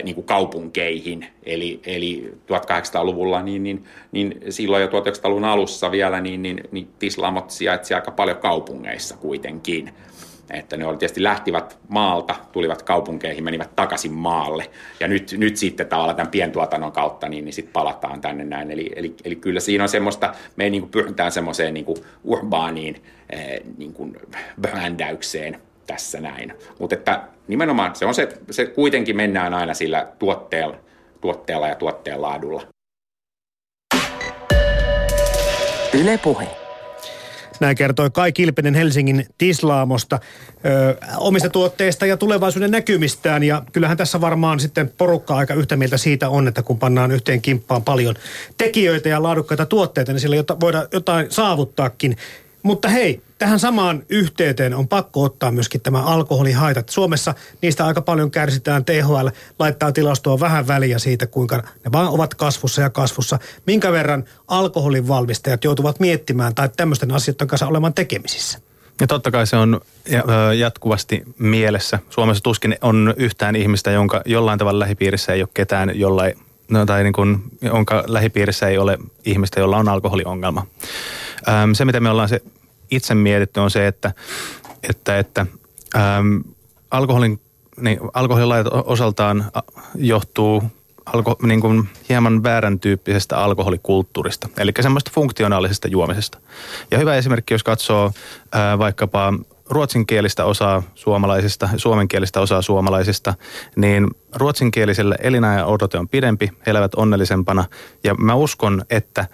niin kuin kaupunkeihin. Eli, eli 1800-luvulla, niin, niin, niin silloin jo 1900-luvun alussa vielä, niin, niin, niin tislamot sijaitsi aika paljon kaupungeissa kuitenkin. Että ne oli tietysti lähtivät maalta, tulivat kaupunkeihin, menivät takaisin maalle. Ja nyt, nyt sitten tavallaan tämän pientuotannon kautta, niin, niin sitten palataan tänne näin. Eli, eli, eli kyllä siinä on semmoista, me niin kuin pyritään semmoiseen niin urbaaniin niin kuin brändäykseen – tässä näin. Mutta että nimenomaan se on se, se kuitenkin mennään aina sillä tuotteella, tuotteella ja tuotteen laadulla. Yle Puhe. Näin kertoi Kai Kilpinen Helsingin Tislaamosta ö, omista tuotteista ja tulevaisuuden näkymistään. Ja kyllähän tässä varmaan sitten porukka aika yhtä mieltä siitä on, että kun pannaan yhteen kimppaan paljon tekijöitä ja laadukkaita tuotteita, niin sillä voidaan jotain saavuttaakin. Mutta hei, tähän samaan yhteyteen on pakko ottaa myöskin tämä alkoholihaitat. Suomessa niistä aika paljon kärsitään. THL laittaa tilastoa vähän väliä siitä, kuinka ne vaan ovat kasvussa ja kasvussa. Minkä verran alkoholin valmistajat joutuvat miettimään tai tämmöisten asioiden kanssa olemaan tekemisissä? Ja totta kai se on jatkuvasti mielessä. Suomessa tuskin on yhtään ihmistä, jonka jollain tavalla lähipiirissä ei ole ketään, jollain, no, tai niin kuin, jonka lähipiirissä ei ole ihmistä, jolla on alkoholiongelma. Se, mitä me ollaan se itse mietitty on se, että, että, että äm, alkoholin, niin, alkoholilait osaltaan johtuu alko, niin kuin hieman väärän tyyppisestä alkoholikulttuurista, eli semmoista funktionaalisesta juomisesta. Ja hyvä esimerkki, jos katsoo ää, vaikkapa ruotsinkielistä osaa suomalaisista, suomenkielistä osaa suomalaisista, niin ruotsinkielisellä elinajan odote on pidempi, he elävät onnellisempana. Ja mä uskon, että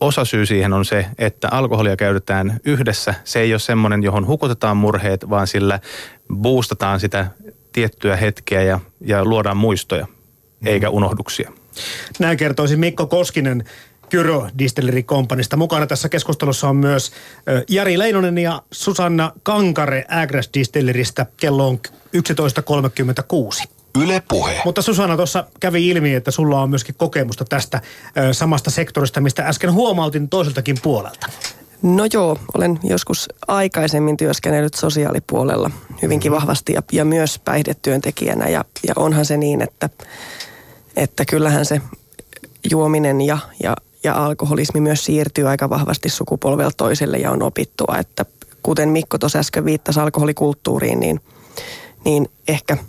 osa syy siihen on se, että alkoholia käytetään yhdessä. Se ei ole semmoinen, johon hukutetaan murheet, vaan sillä boostataan sitä tiettyä hetkeä ja, ja luodaan muistoja, eikä mm. unohduksia. Näin kertoisi Mikko Koskinen Kyro Distillery Companysta. Mukana tässä keskustelussa on myös Jari Leinonen ja Susanna Kankare Agres Distilleristä. Kello on 11.36. Yle Puhe. Mutta Susanna tuossa kävi ilmi, että sulla on myöskin kokemusta tästä ö, samasta sektorista, mistä äsken huomautin toiseltakin puolelta. No joo, olen joskus aikaisemmin työskennellyt sosiaalipuolella hyvinkin mm-hmm. vahvasti ja, ja myös päihdetyöntekijänä. Ja, ja onhan se niin, että, että kyllähän se juominen ja, ja, ja alkoholismi myös siirtyy aika vahvasti sukupolvelta toiselle ja on opittua. Että kuten Mikko tuossa äsken viittasi alkoholikulttuuriin, niin, niin ehkä –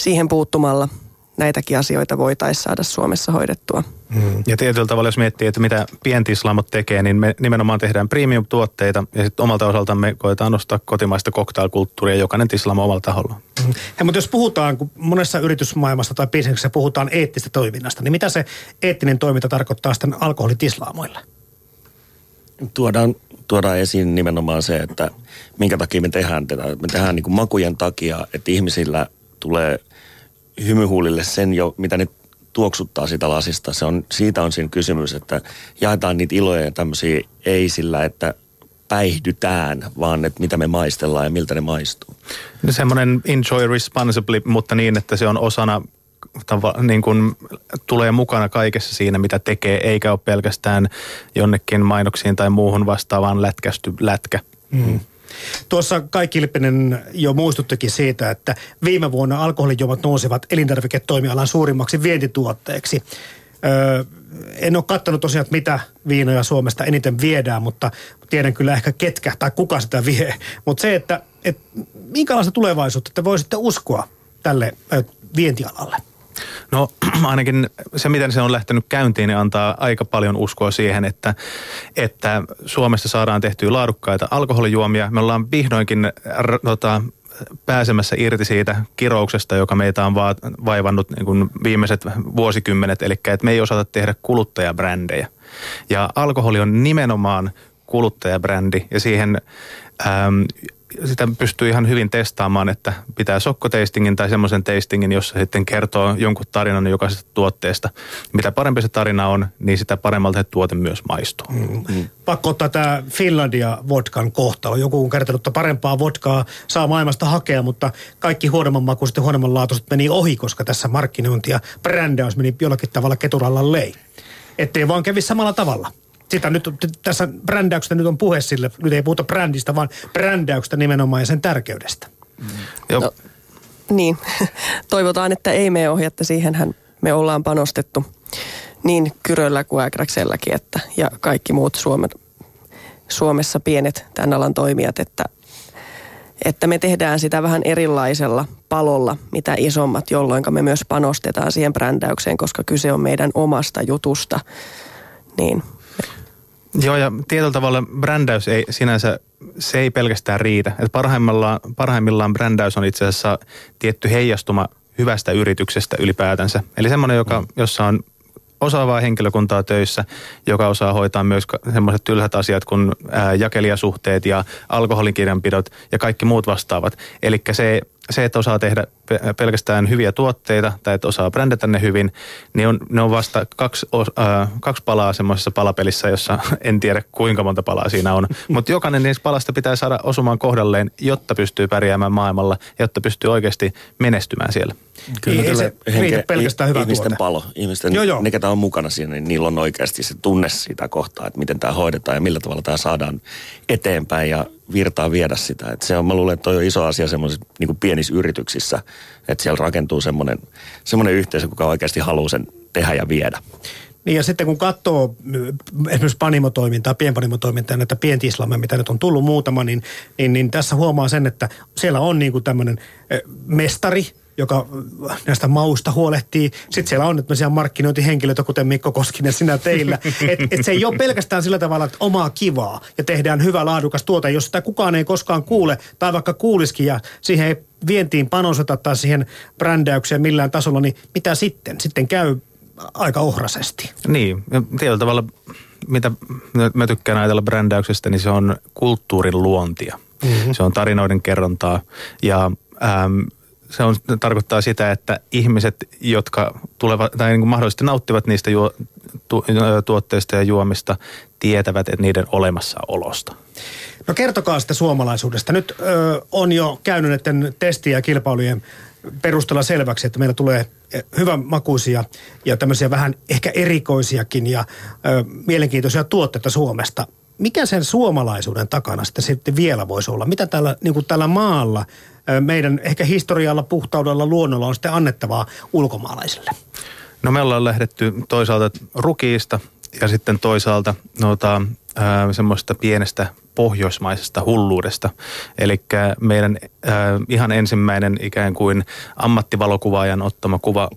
siihen puuttumalla näitäkin asioita voitaisiin saada Suomessa hoidettua. Hmm. Ja tietyllä tavalla, jos miettii, että mitä pientislamot tekee, niin me nimenomaan tehdään premium-tuotteita ja sitten omalta osaltamme koetaan nostaa kotimaista cocktailkulttuuria jokainen tislamo omalla taholla. Hmm. Ja, mutta jos puhutaan, kun monessa yritysmaailmassa tai bisneksessä puhutaan eettistä toiminnasta, niin mitä se eettinen toiminta tarkoittaa sitten alkoholitislaamoille? Tuodaan, tuodaan esiin nimenomaan se, että minkä takia me tehdään tätä. Me tehdään niin kuin makujen takia, että ihmisillä tulee – hymyhuulille sen jo, mitä ne tuoksuttaa sitä lasista. Se on, siitä on siinä kysymys, että jaetaan niitä iloja ja tämmöisiä ei sillä, että päihdytään, vaan että mitä me maistellaan ja miltä ne maistuu. No semmoinen enjoy responsibly, mutta niin, että se on osana niin kuin tulee mukana kaikessa siinä, mitä tekee, eikä ole pelkästään jonnekin mainoksiin tai muuhun vastaavaan lätkästy lätkä. Mm. Tuossa Kai Kilpinen jo muistuttikin siitä, että viime vuonna alkoholijuomat nousivat elintarviketoimialan suurimmaksi vientituotteeksi. Öö, en ole katsonut tosiaan, että mitä viinoja Suomesta eniten viedään, mutta tiedän kyllä ehkä ketkä tai kuka sitä vie. Mutta se, että, että minkälaista tulevaisuutta te voisitte uskoa tälle vientialalle? No ainakin se, miten se on lähtenyt käyntiin, niin antaa aika paljon uskoa siihen, että, että Suomessa saadaan tehtyä laadukkaita alkoholijuomia. Me ollaan vihdoinkin r- tota, pääsemässä irti siitä kirouksesta, joka meitä on vaivannut niin kuin viimeiset vuosikymmenet, eli että me ei osata tehdä kuluttajabrändejä. Ja alkoholi on nimenomaan kuluttajabrändi ja siihen äm, sitä pystyy ihan hyvin testaamaan, että pitää sokkoteistingin tai semmoisen teistingin, jossa sitten kertoo jonkun tarinan jokaisesta tuotteesta. Mitä parempi se tarina on, niin sitä paremmalta se tuote myös maistuu. Mm. Mm. Pakko ottaa tämä Finlandia vodkan kohtalo. Joku on kertonut, että parempaa vodkaa saa maailmasta hakea, mutta kaikki huonomman makuiset ja huonomman laatuiset meni ohi, koska tässä markkinointi ja brändäys meni jollakin tavalla keturalla lei. Ettei vaan kävi samalla tavalla sitä nyt tässä brändäyksestä nyt on puhe sille, nyt ei puhuta brändistä, vaan brändäyksestä nimenomaan ja sen tärkeydestä. Mm. Joo. No, niin, toivotaan, että ei me ohjatta. Siihenhän me ollaan panostettu niin Kyröllä kuin Ägräkselläkin, että, ja kaikki muut Suomen, Suomessa pienet tämän alan toimijat, että, että me tehdään sitä vähän erilaisella palolla, mitä isommat, jolloin me myös panostetaan siihen brändäykseen, koska kyse on meidän omasta jutusta. Niin Joo, ja tietyllä tavalla brändäys ei sinänsä, se ei pelkästään riitä. Et parhaimmillaan, parhaimmillaan brändäys on itse asiassa tietty heijastuma hyvästä yrityksestä ylipäätänsä. Eli semmoinen, joka, jossa on osaavaa henkilökuntaa töissä, joka osaa hoitaa myös semmoiset tylhät asiat kuin ää, jakelijasuhteet ja alkoholinkirjanpidot ja kaikki muut vastaavat. Eli se se, että osaa tehdä pelkästään hyviä tuotteita tai että osaa brändätä ne hyvin, niin on, ne on vasta kaksi, äh, kaksi palaa semmoisessa palapelissä, jossa en tiedä kuinka monta palaa siinä on. Mutta jokainen niistä palasta pitää saada osumaan kohdalleen, jotta pystyy pärjäämään maailmalla, jotta pystyy oikeasti menestymään siellä. Kyllä, ei, se henke, pelkästään hyvä ihmisten tuote. palo, ihmisten, joo, joo. ne ketä on mukana siinä, niin niillä on oikeasti se tunne sitä kohtaa, että miten tämä hoidetaan ja millä tavalla tämä saadaan eteenpäin ja virtaa viedä sitä. Et se on, mä luulen, että toi on iso asia semmoisissa niin pienissä yrityksissä, että siellä rakentuu semmoinen, semmoinen yhteisö, kuka oikeasti haluaa sen tehdä ja viedä. Niin ja sitten kun katsoo esimerkiksi panimotoimintaa, pienpanimotoimintaa, näitä pientislamme, mitä nyt on tullut muutama, niin, niin, niin tässä huomaa sen, että siellä on niin kuin tämmöinen mestari, joka näistä mausta huolehtii. Sitten siellä on nyt markkinointihenkilöitä, kuten Mikko Koskinen sinä teillä. Et, et se ei ole pelkästään sillä tavalla, että omaa kivaa ja tehdään hyvä laadukas tuote. Jos sitä kukaan ei koskaan kuule tai vaikka kuulisikin ja siihen ei vientiin panoseta tai siihen brändäykseen millään tasolla, niin mitä sitten? Sitten käy aika ohrasesti. Niin, ja tietyllä tavalla, mitä mä tykkään ajatella brändäyksestä, niin se on kulttuurin luontia. Mm-hmm. Se on tarinoiden kerrontaa ja ähm, se on, tarkoittaa sitä, että ihmiset, jotka tulevat tai niin kuin mahdollisesti nauttivat niistä juo, tu, tuotteista ja juomista, tietävät että niiden olemassaolosta. No kertokaa sitä suomalaisuudesta. Nyt ö, on jo käynyt näiden testiä ja kilpailujen perusteella selväksi, että meillä tulee hyvän makuisia ja tämmöisiä vähän ehkä erikoisiakin ja ö, mielenkiintoisia tuotteita Suomesta. Mikä sen suomalaisuuden takana sitten, sitten vielä voisi olla? Mitä tällä, niin kuin tällä maalla meidän ehkä historialla, puhtaudella, luonnolla on sitten annettavaa ulkomaalaisille? No me ollaan lähdetty toisaalta rukiista ja sitten toisaalta noita, äh, semmoista pienestä pohjoismaisesta hulluudesta. Eli meidän äh, ihan ensimmäinen ikään kuin ammattivalokuvaajan ottama kuva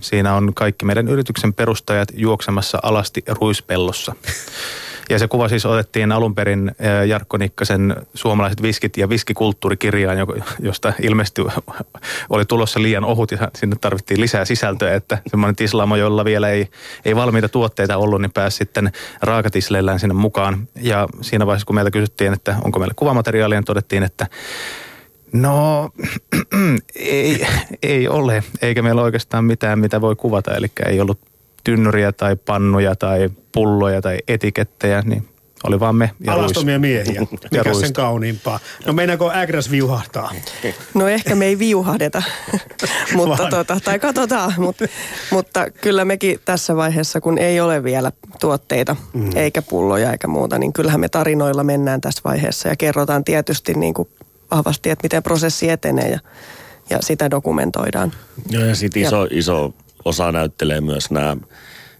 siinä on kaikki meidän yrityksen perustajat juoksemassa alasti ruispellossa. Ja se kuva siis otettiin alun perin Jarkko Nikkasen suomalaiset viskit ja viskikulttuurikirjaan, josta ilmeisesti oli tulossa liian ohut ja sinne tarvittiin lisää sisältöä, että semmoinen tislaamo, jolla vielä ei, ei valmiita tuotteita ollut, niin pääsi sitten raakatisleillään sinne mukaan. Ja siinä vaiheessa, kun meiltä kysyttiin, että onko meillä kuvamateriaalia, niin todettiin, että No, ei, ei ole, eikä meillä oikeastaan mitään, mitä voi kuvata. Eli ei ollut tynnyriä tai pannuja tai pulloja tai etikettejä, niin oli vaan me ja Alastomia ruis. miehiä. Mikä sen kauniimpaa. No meinaako Ägräs viuhahtaa? No ehkä me ei viuhahdeta, mutta tota, tai katsotaan. Mut, mutta kyllä mekin tässä vaiheessa, kun ei ole vielä tuotteita, mm. eikä pulloja eikä muuta, niin kyllähän me tarinoilla mennään tässä vaiheessa ja kerrotaan tietysti niin kuin vahvasti, että miten prosessi etenee ja, ja sitä dokumentoidaan. Joo, ja sitten iso, iso osa näyttelee myös nämä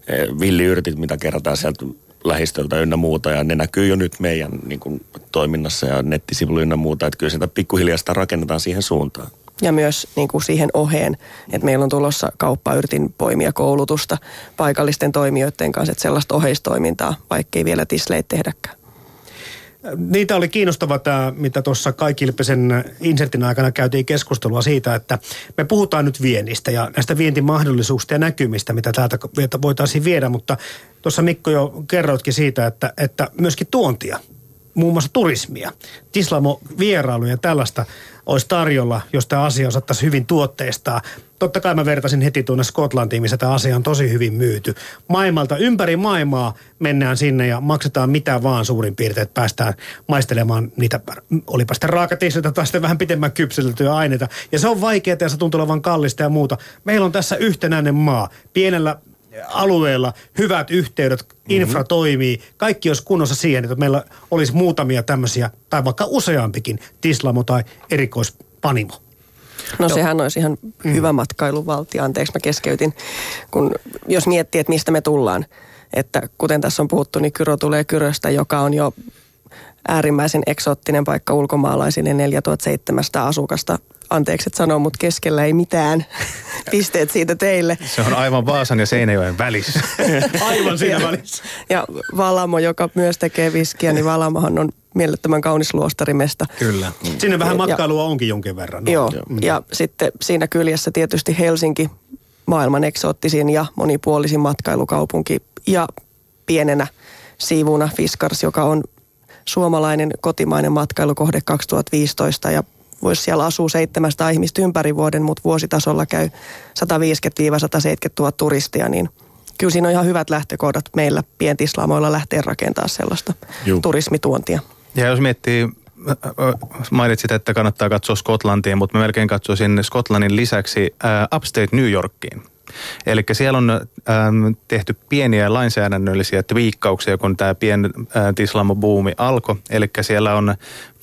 eh, villiyrtit, mitä kerätään sieltä lähistöltä ynnä muuta. Ja ne näkyy jo nyt meidän niin kuin, toiminnassa ja nettisivuilla ynnä muuta. Että kyllä sitä pikkuhiljaa sitä rakennetaan siihen suuntaan. Ja myös niin kuin siihen oheen, että meillä on tulossa kauppayritin poimia koulutusta paikallisten toimijoiden kanssa, että sellaista oheistoimintaa, vaikkei vielä tisleitä tehdäkään. Niitä oli kiinnostava tämä, mitä tuossa Kaikilpisen insertin aikana käytiin keskustelua siitä, että me puhutaan nyt viennistä ja näistä vientimahdollisuuksista ja näkymistä, mitä täältä voitaisiin viedä, mutta tuossa Mikko jo kerroitkin siitä, että, että myöskin tuontia muun muassa turismia, Tislamo vierailuja ja tällaista olisi tarjolla, jos tämä asia osattaisi hyvin tuotteistaa. Totta kai mä vertasin heti tuonne Skotlantiin, missä tämä asia on tosi hyvin myyty. Maailmalta ympäri maailmaa mennään sinne ja maksetaan mitä vaan suurin piirtein, että päästään maistelemaan niitä, olipa sitten raakatisseitä tai sitten vähän pitemmän kypsiteltyjä aineita. Ja se on vaikeaa ja se tuntuu olevan kallista ja muuta. Meillä on tässä yhtenäinen maa, pienellä alueella hyvät yhteydet, infra mm-hmm. toimii, kaikki olisi kunnossa siihen, että meillä olisi muutamia tämmöisiä, tai vaikka useampikin, tislamo tai erikoispanimo. No Joo. sehän olisi ihan mm. hyvä matkailuvaltio. Anteeksi, mä keskeytin. Kun, jos miettii, että mistä me tullaan, että kuten tässä on puhuttu, niin Kyro tulee Kyröstä, joka on jo äärimmäisen eksoottinen paikka ulkomaalaisille 4700 asukasta anteeksi, että sanoo, mutta keskellä ei mitään. Pisteet siitä teille. Se on aivan Vaasan ja Seinäjoen välissä. aivan siinä välissä. Ja Valamo, joka myös tekee viskiä, niin Valamohan on mielettömän kaunis luostarimesta. Kyllä. Sinne vähän matkailua ja, onkin jonkin verran. No. Joo, mm. ja sitten siinä kyljessä tietysti Helsinki, maailman eksoottisin ja monipuolisin matkailukaupunki. Ja pienenä siivuna Fiskars, joka on suomalainen kotimainen matkailukohde 2015 ja voisi siellä asua 700 ihmistä ympäri vuoden, mutta vuositasolla käy 150-170 000 turistia, niin kyllä siinä on ihan hyvät lähtökohdat meillä pientislaamoilla lähteä rakentamaan sellaista Juh. turismituontia. Ja jos miettii mainitsit, että kannattaa katsoa Skotlantiin, mutta mä melkein katsoisin Skotlannin lisäksi Upstate New Yorkiin. Eli siellä on ähm, tehty pieniä lainsäädännöllisiä twiikkauksia, kun tämä pien äh, tislamo-buumi alkoi. Eli siellä on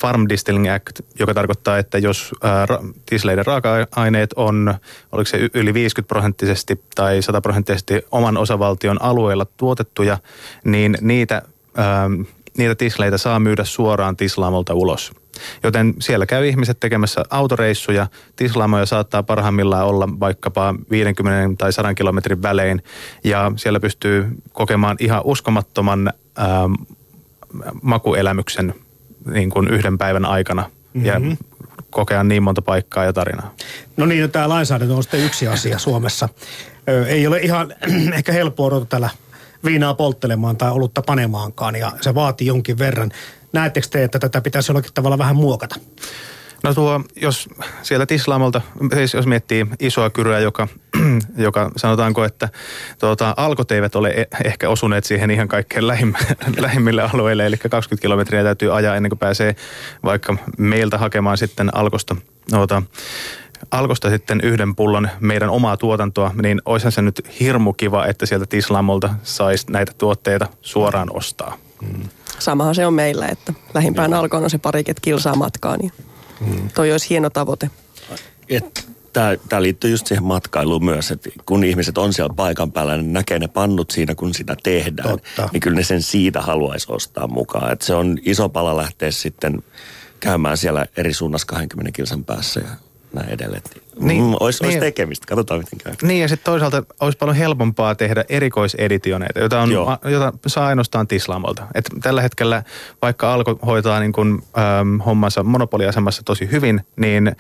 Farm Distilling Act, joka tarkoittaa, että jos äh, tisleiden raaka-aineet on, oliko se yli 50 prosenttisesti tai 100 prosenttisesti oman osavaltion alueella tuotettuja, niin niitä, ähm, niitä tisleitä saa myydä suoraan tislaamolta ulos. Joten siellä käy ihmiset tekemässä autoreissuja. Tislaamoja saattaa parhaimmillaan olla vaikkapa 50 tai 100 kilometrin välein. Ja siellä pystyy kokemaan ihan uskomattoman ähm, makuelämyksen niin kuin yhden päivän aikana. Mm-hmm. Ja kokea niin monta paikkaa ja tarinaa. No niin, no tämä lainsäädäntö on sitten yksi asia Suomessa. Ö, ei ole ihan ehkä helppoa odottaa täällä viinaa polttelemaan tai olutta panemaankaan ja se vaatii jonkin verran. Näettekö te, että tätä pitäisi jollakin tavalla vähän muokata? No tuo, jos siellä Tislamolta, siis jos miettii isoa kyröä, joka, joka sanotaanko, että tuota, alkot eivät ole e- ehkä osuneet siihen ihan kaikkein lähimm, lähimmille alueille, eli 20 kilometriä täytyy ajaa ennen kuin pääsee vaikka meiltä hakemaan sitten alkosta tuota, alkosta sitten yhden pullon meidän omaa tuotantoa, niin olisihan se nyt hirmu kiva, että sieltä Tislamolta saisi näitä tuotteita suoraan ostaa. Mm. Samahan se on meillä, että lähimpään alkoon on se pariket kilsaa matkaa, niin mm. toi olisi hieno tavoite. Tämä liittyy just siihen matkailuun myös, että kun ihmiset on siellä paikan päällä, niin näkee ne pannut siinä, kun sitä tehdään. Totta. Niin kyllä ne sen siitä haluaisi ostaa mukaan. Et se on iso pala lähteä sitten käymään siellä eri suunnassa 20 kilsan päässä ja näin edelleen. Niin, mm, olisi, niin, olisi tekemistä, katsotaan miten käy. Niin ja sitten toisaalta olisi paljon helpompaa tehdä erikoiseditioneita, jota, on, jota saa ainoastaan Tislamolta. Et tällä hetkellä vaikka Alko hoitaa niin kun, ähm, hommansa monopoliasemassa tosi hyvin, niin äh,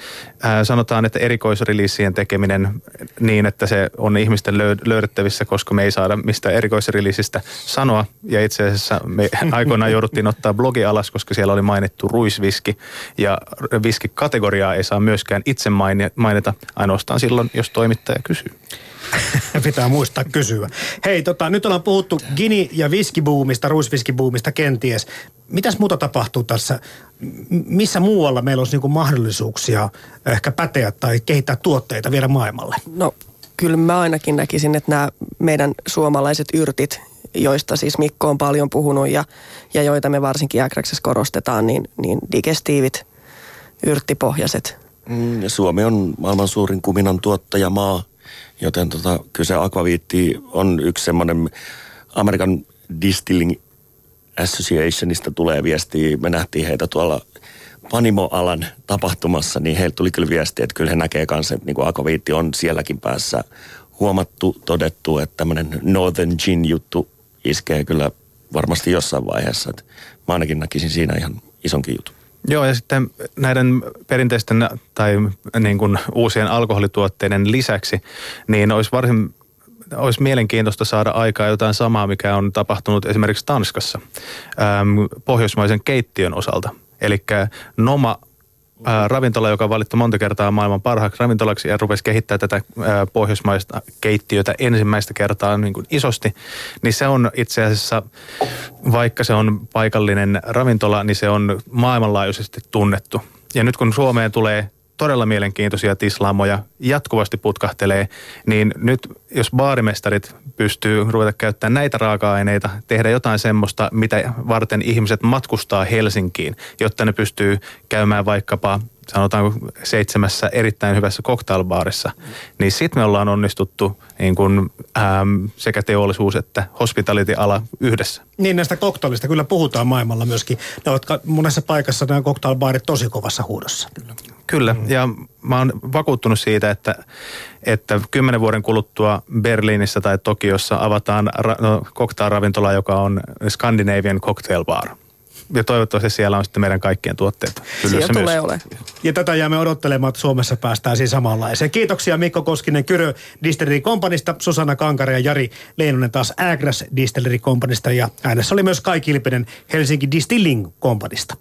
sanotaan, että erikoisreleasien tekeminen niin, että se on ihmisten löy- löydettävissä, koska me ei saada mistä erikoisreleasista sanoa. Ja itse asiassa me aikoinaan jouduttiin ottaa blogi alas, koska siellä oli mainittu ruisviski ja viskikategoriaa ei saa myöskään itse mainita mainita ainoastaan silloin, jos toimittaja kysyy. Pitää muistaa kysyä. Hei, tota, nyt ollaan puhuttu gini- ja viskibuumista, ruisviskibuumista kenties. Mitäs muuta tapahtuu tässä? Missä muualla meillä olisi niinku mahdollisuuksia ehkä päteä tai kehittää tuotteita vielä maailmalle? No kyllä mä ainakin näkisin, että nämä meidän suomalaiset yrtit, joista siis Mikko on paljon puhunut ja, ja joita me varsinkin Äkräksessä korostetaan, niin, niin digestiivit, yrttipohjaiset Mm, Suomi on maailman suurin kuminan tuottajamaa, joten tota, kyllä se akvaviitti on yksi semmoinen American Distilling Associationista tulee viestiä. Me nähtiin heitä tuolla Panimo-alan tapahtumassa, niin heiltä tuli kyllä viesti, että kyllä he näkee kanssa, että niin akvaviitti on sielläkin päässä huomattu, todettu, että tämmöinen Northern Gin juttu iskee kyllä varmasti jossain vaiheessa. Et mä ainakin näkisin siinä ihan isonkin jutun. Joo, ja sitten näiden perinteisten tai niin kuin uusien alkoholituotteiden lisäksi, niin olisi varsin olisi mielenkiintoista saada aikaa jotain samaa, mikä on tapahtunut esimerkiksi Tanskassa pohjoismaisen keittiön osalta. Eli Noma ää, ravintola, joka on valittu monta kertaa maailman parhaaksi ravintolaksi ja rupesi kehittää tätä ää, pohjoismaista keittiötä ensimmäistä kertaa niin kuin isosti, niin se on itse asiassa, vaikka se on paikallinen ravintola, niin se on maailmanlaajuisesti tunnettu. Ja nyt kun Suomeen tulee todella mielenkiintoisia tislaamoja jatkuvasti putkahtelee, niin nyt jos baarimestarit pystyy ruveta käyttämään näitä raaka-aineita, tehdä jotain semmoista, mitä varten ihmiset matkustaa Helsinkiin, jotta ne pystyy käymään vaikkapa sanotaan seitsemässä erittäin hyvässä cocktailbaarissa, niin sitten me ollaan onnistuttu niin kun, äm, sekä teollisuus että hospitality-ala yhdessä. Niin näistä cocktailista kyllä puhutaan maailmalla myöskin. Ne ovat monessa paikassa nämä cocktailbaarit tosi kovassa huudossa. Kyllä. Kyllä, ja mä oon vakuuttunut siitä, että, että kymmenen vuoden kuluttua Berliinissä tai Tokiossa avataan ra- no, cocktail-ravintola, joka on Scandinavian Cocktail Bar ja toivottavasti siellä on sitten meidän kaikkien tuotteet. Siellä tulee ole. Ja tätä jäämme odottelemaan, että Suomessa päästään siis samanlaiseen. Kiitoksia Mikko Koskinen Kyrö Distillery Companista, Susanna Kankare ja Jari Leinonen taas Agras Distillery Companista ja äänessä oli myös Kai Kilpinen Helsinki Distilling Companista.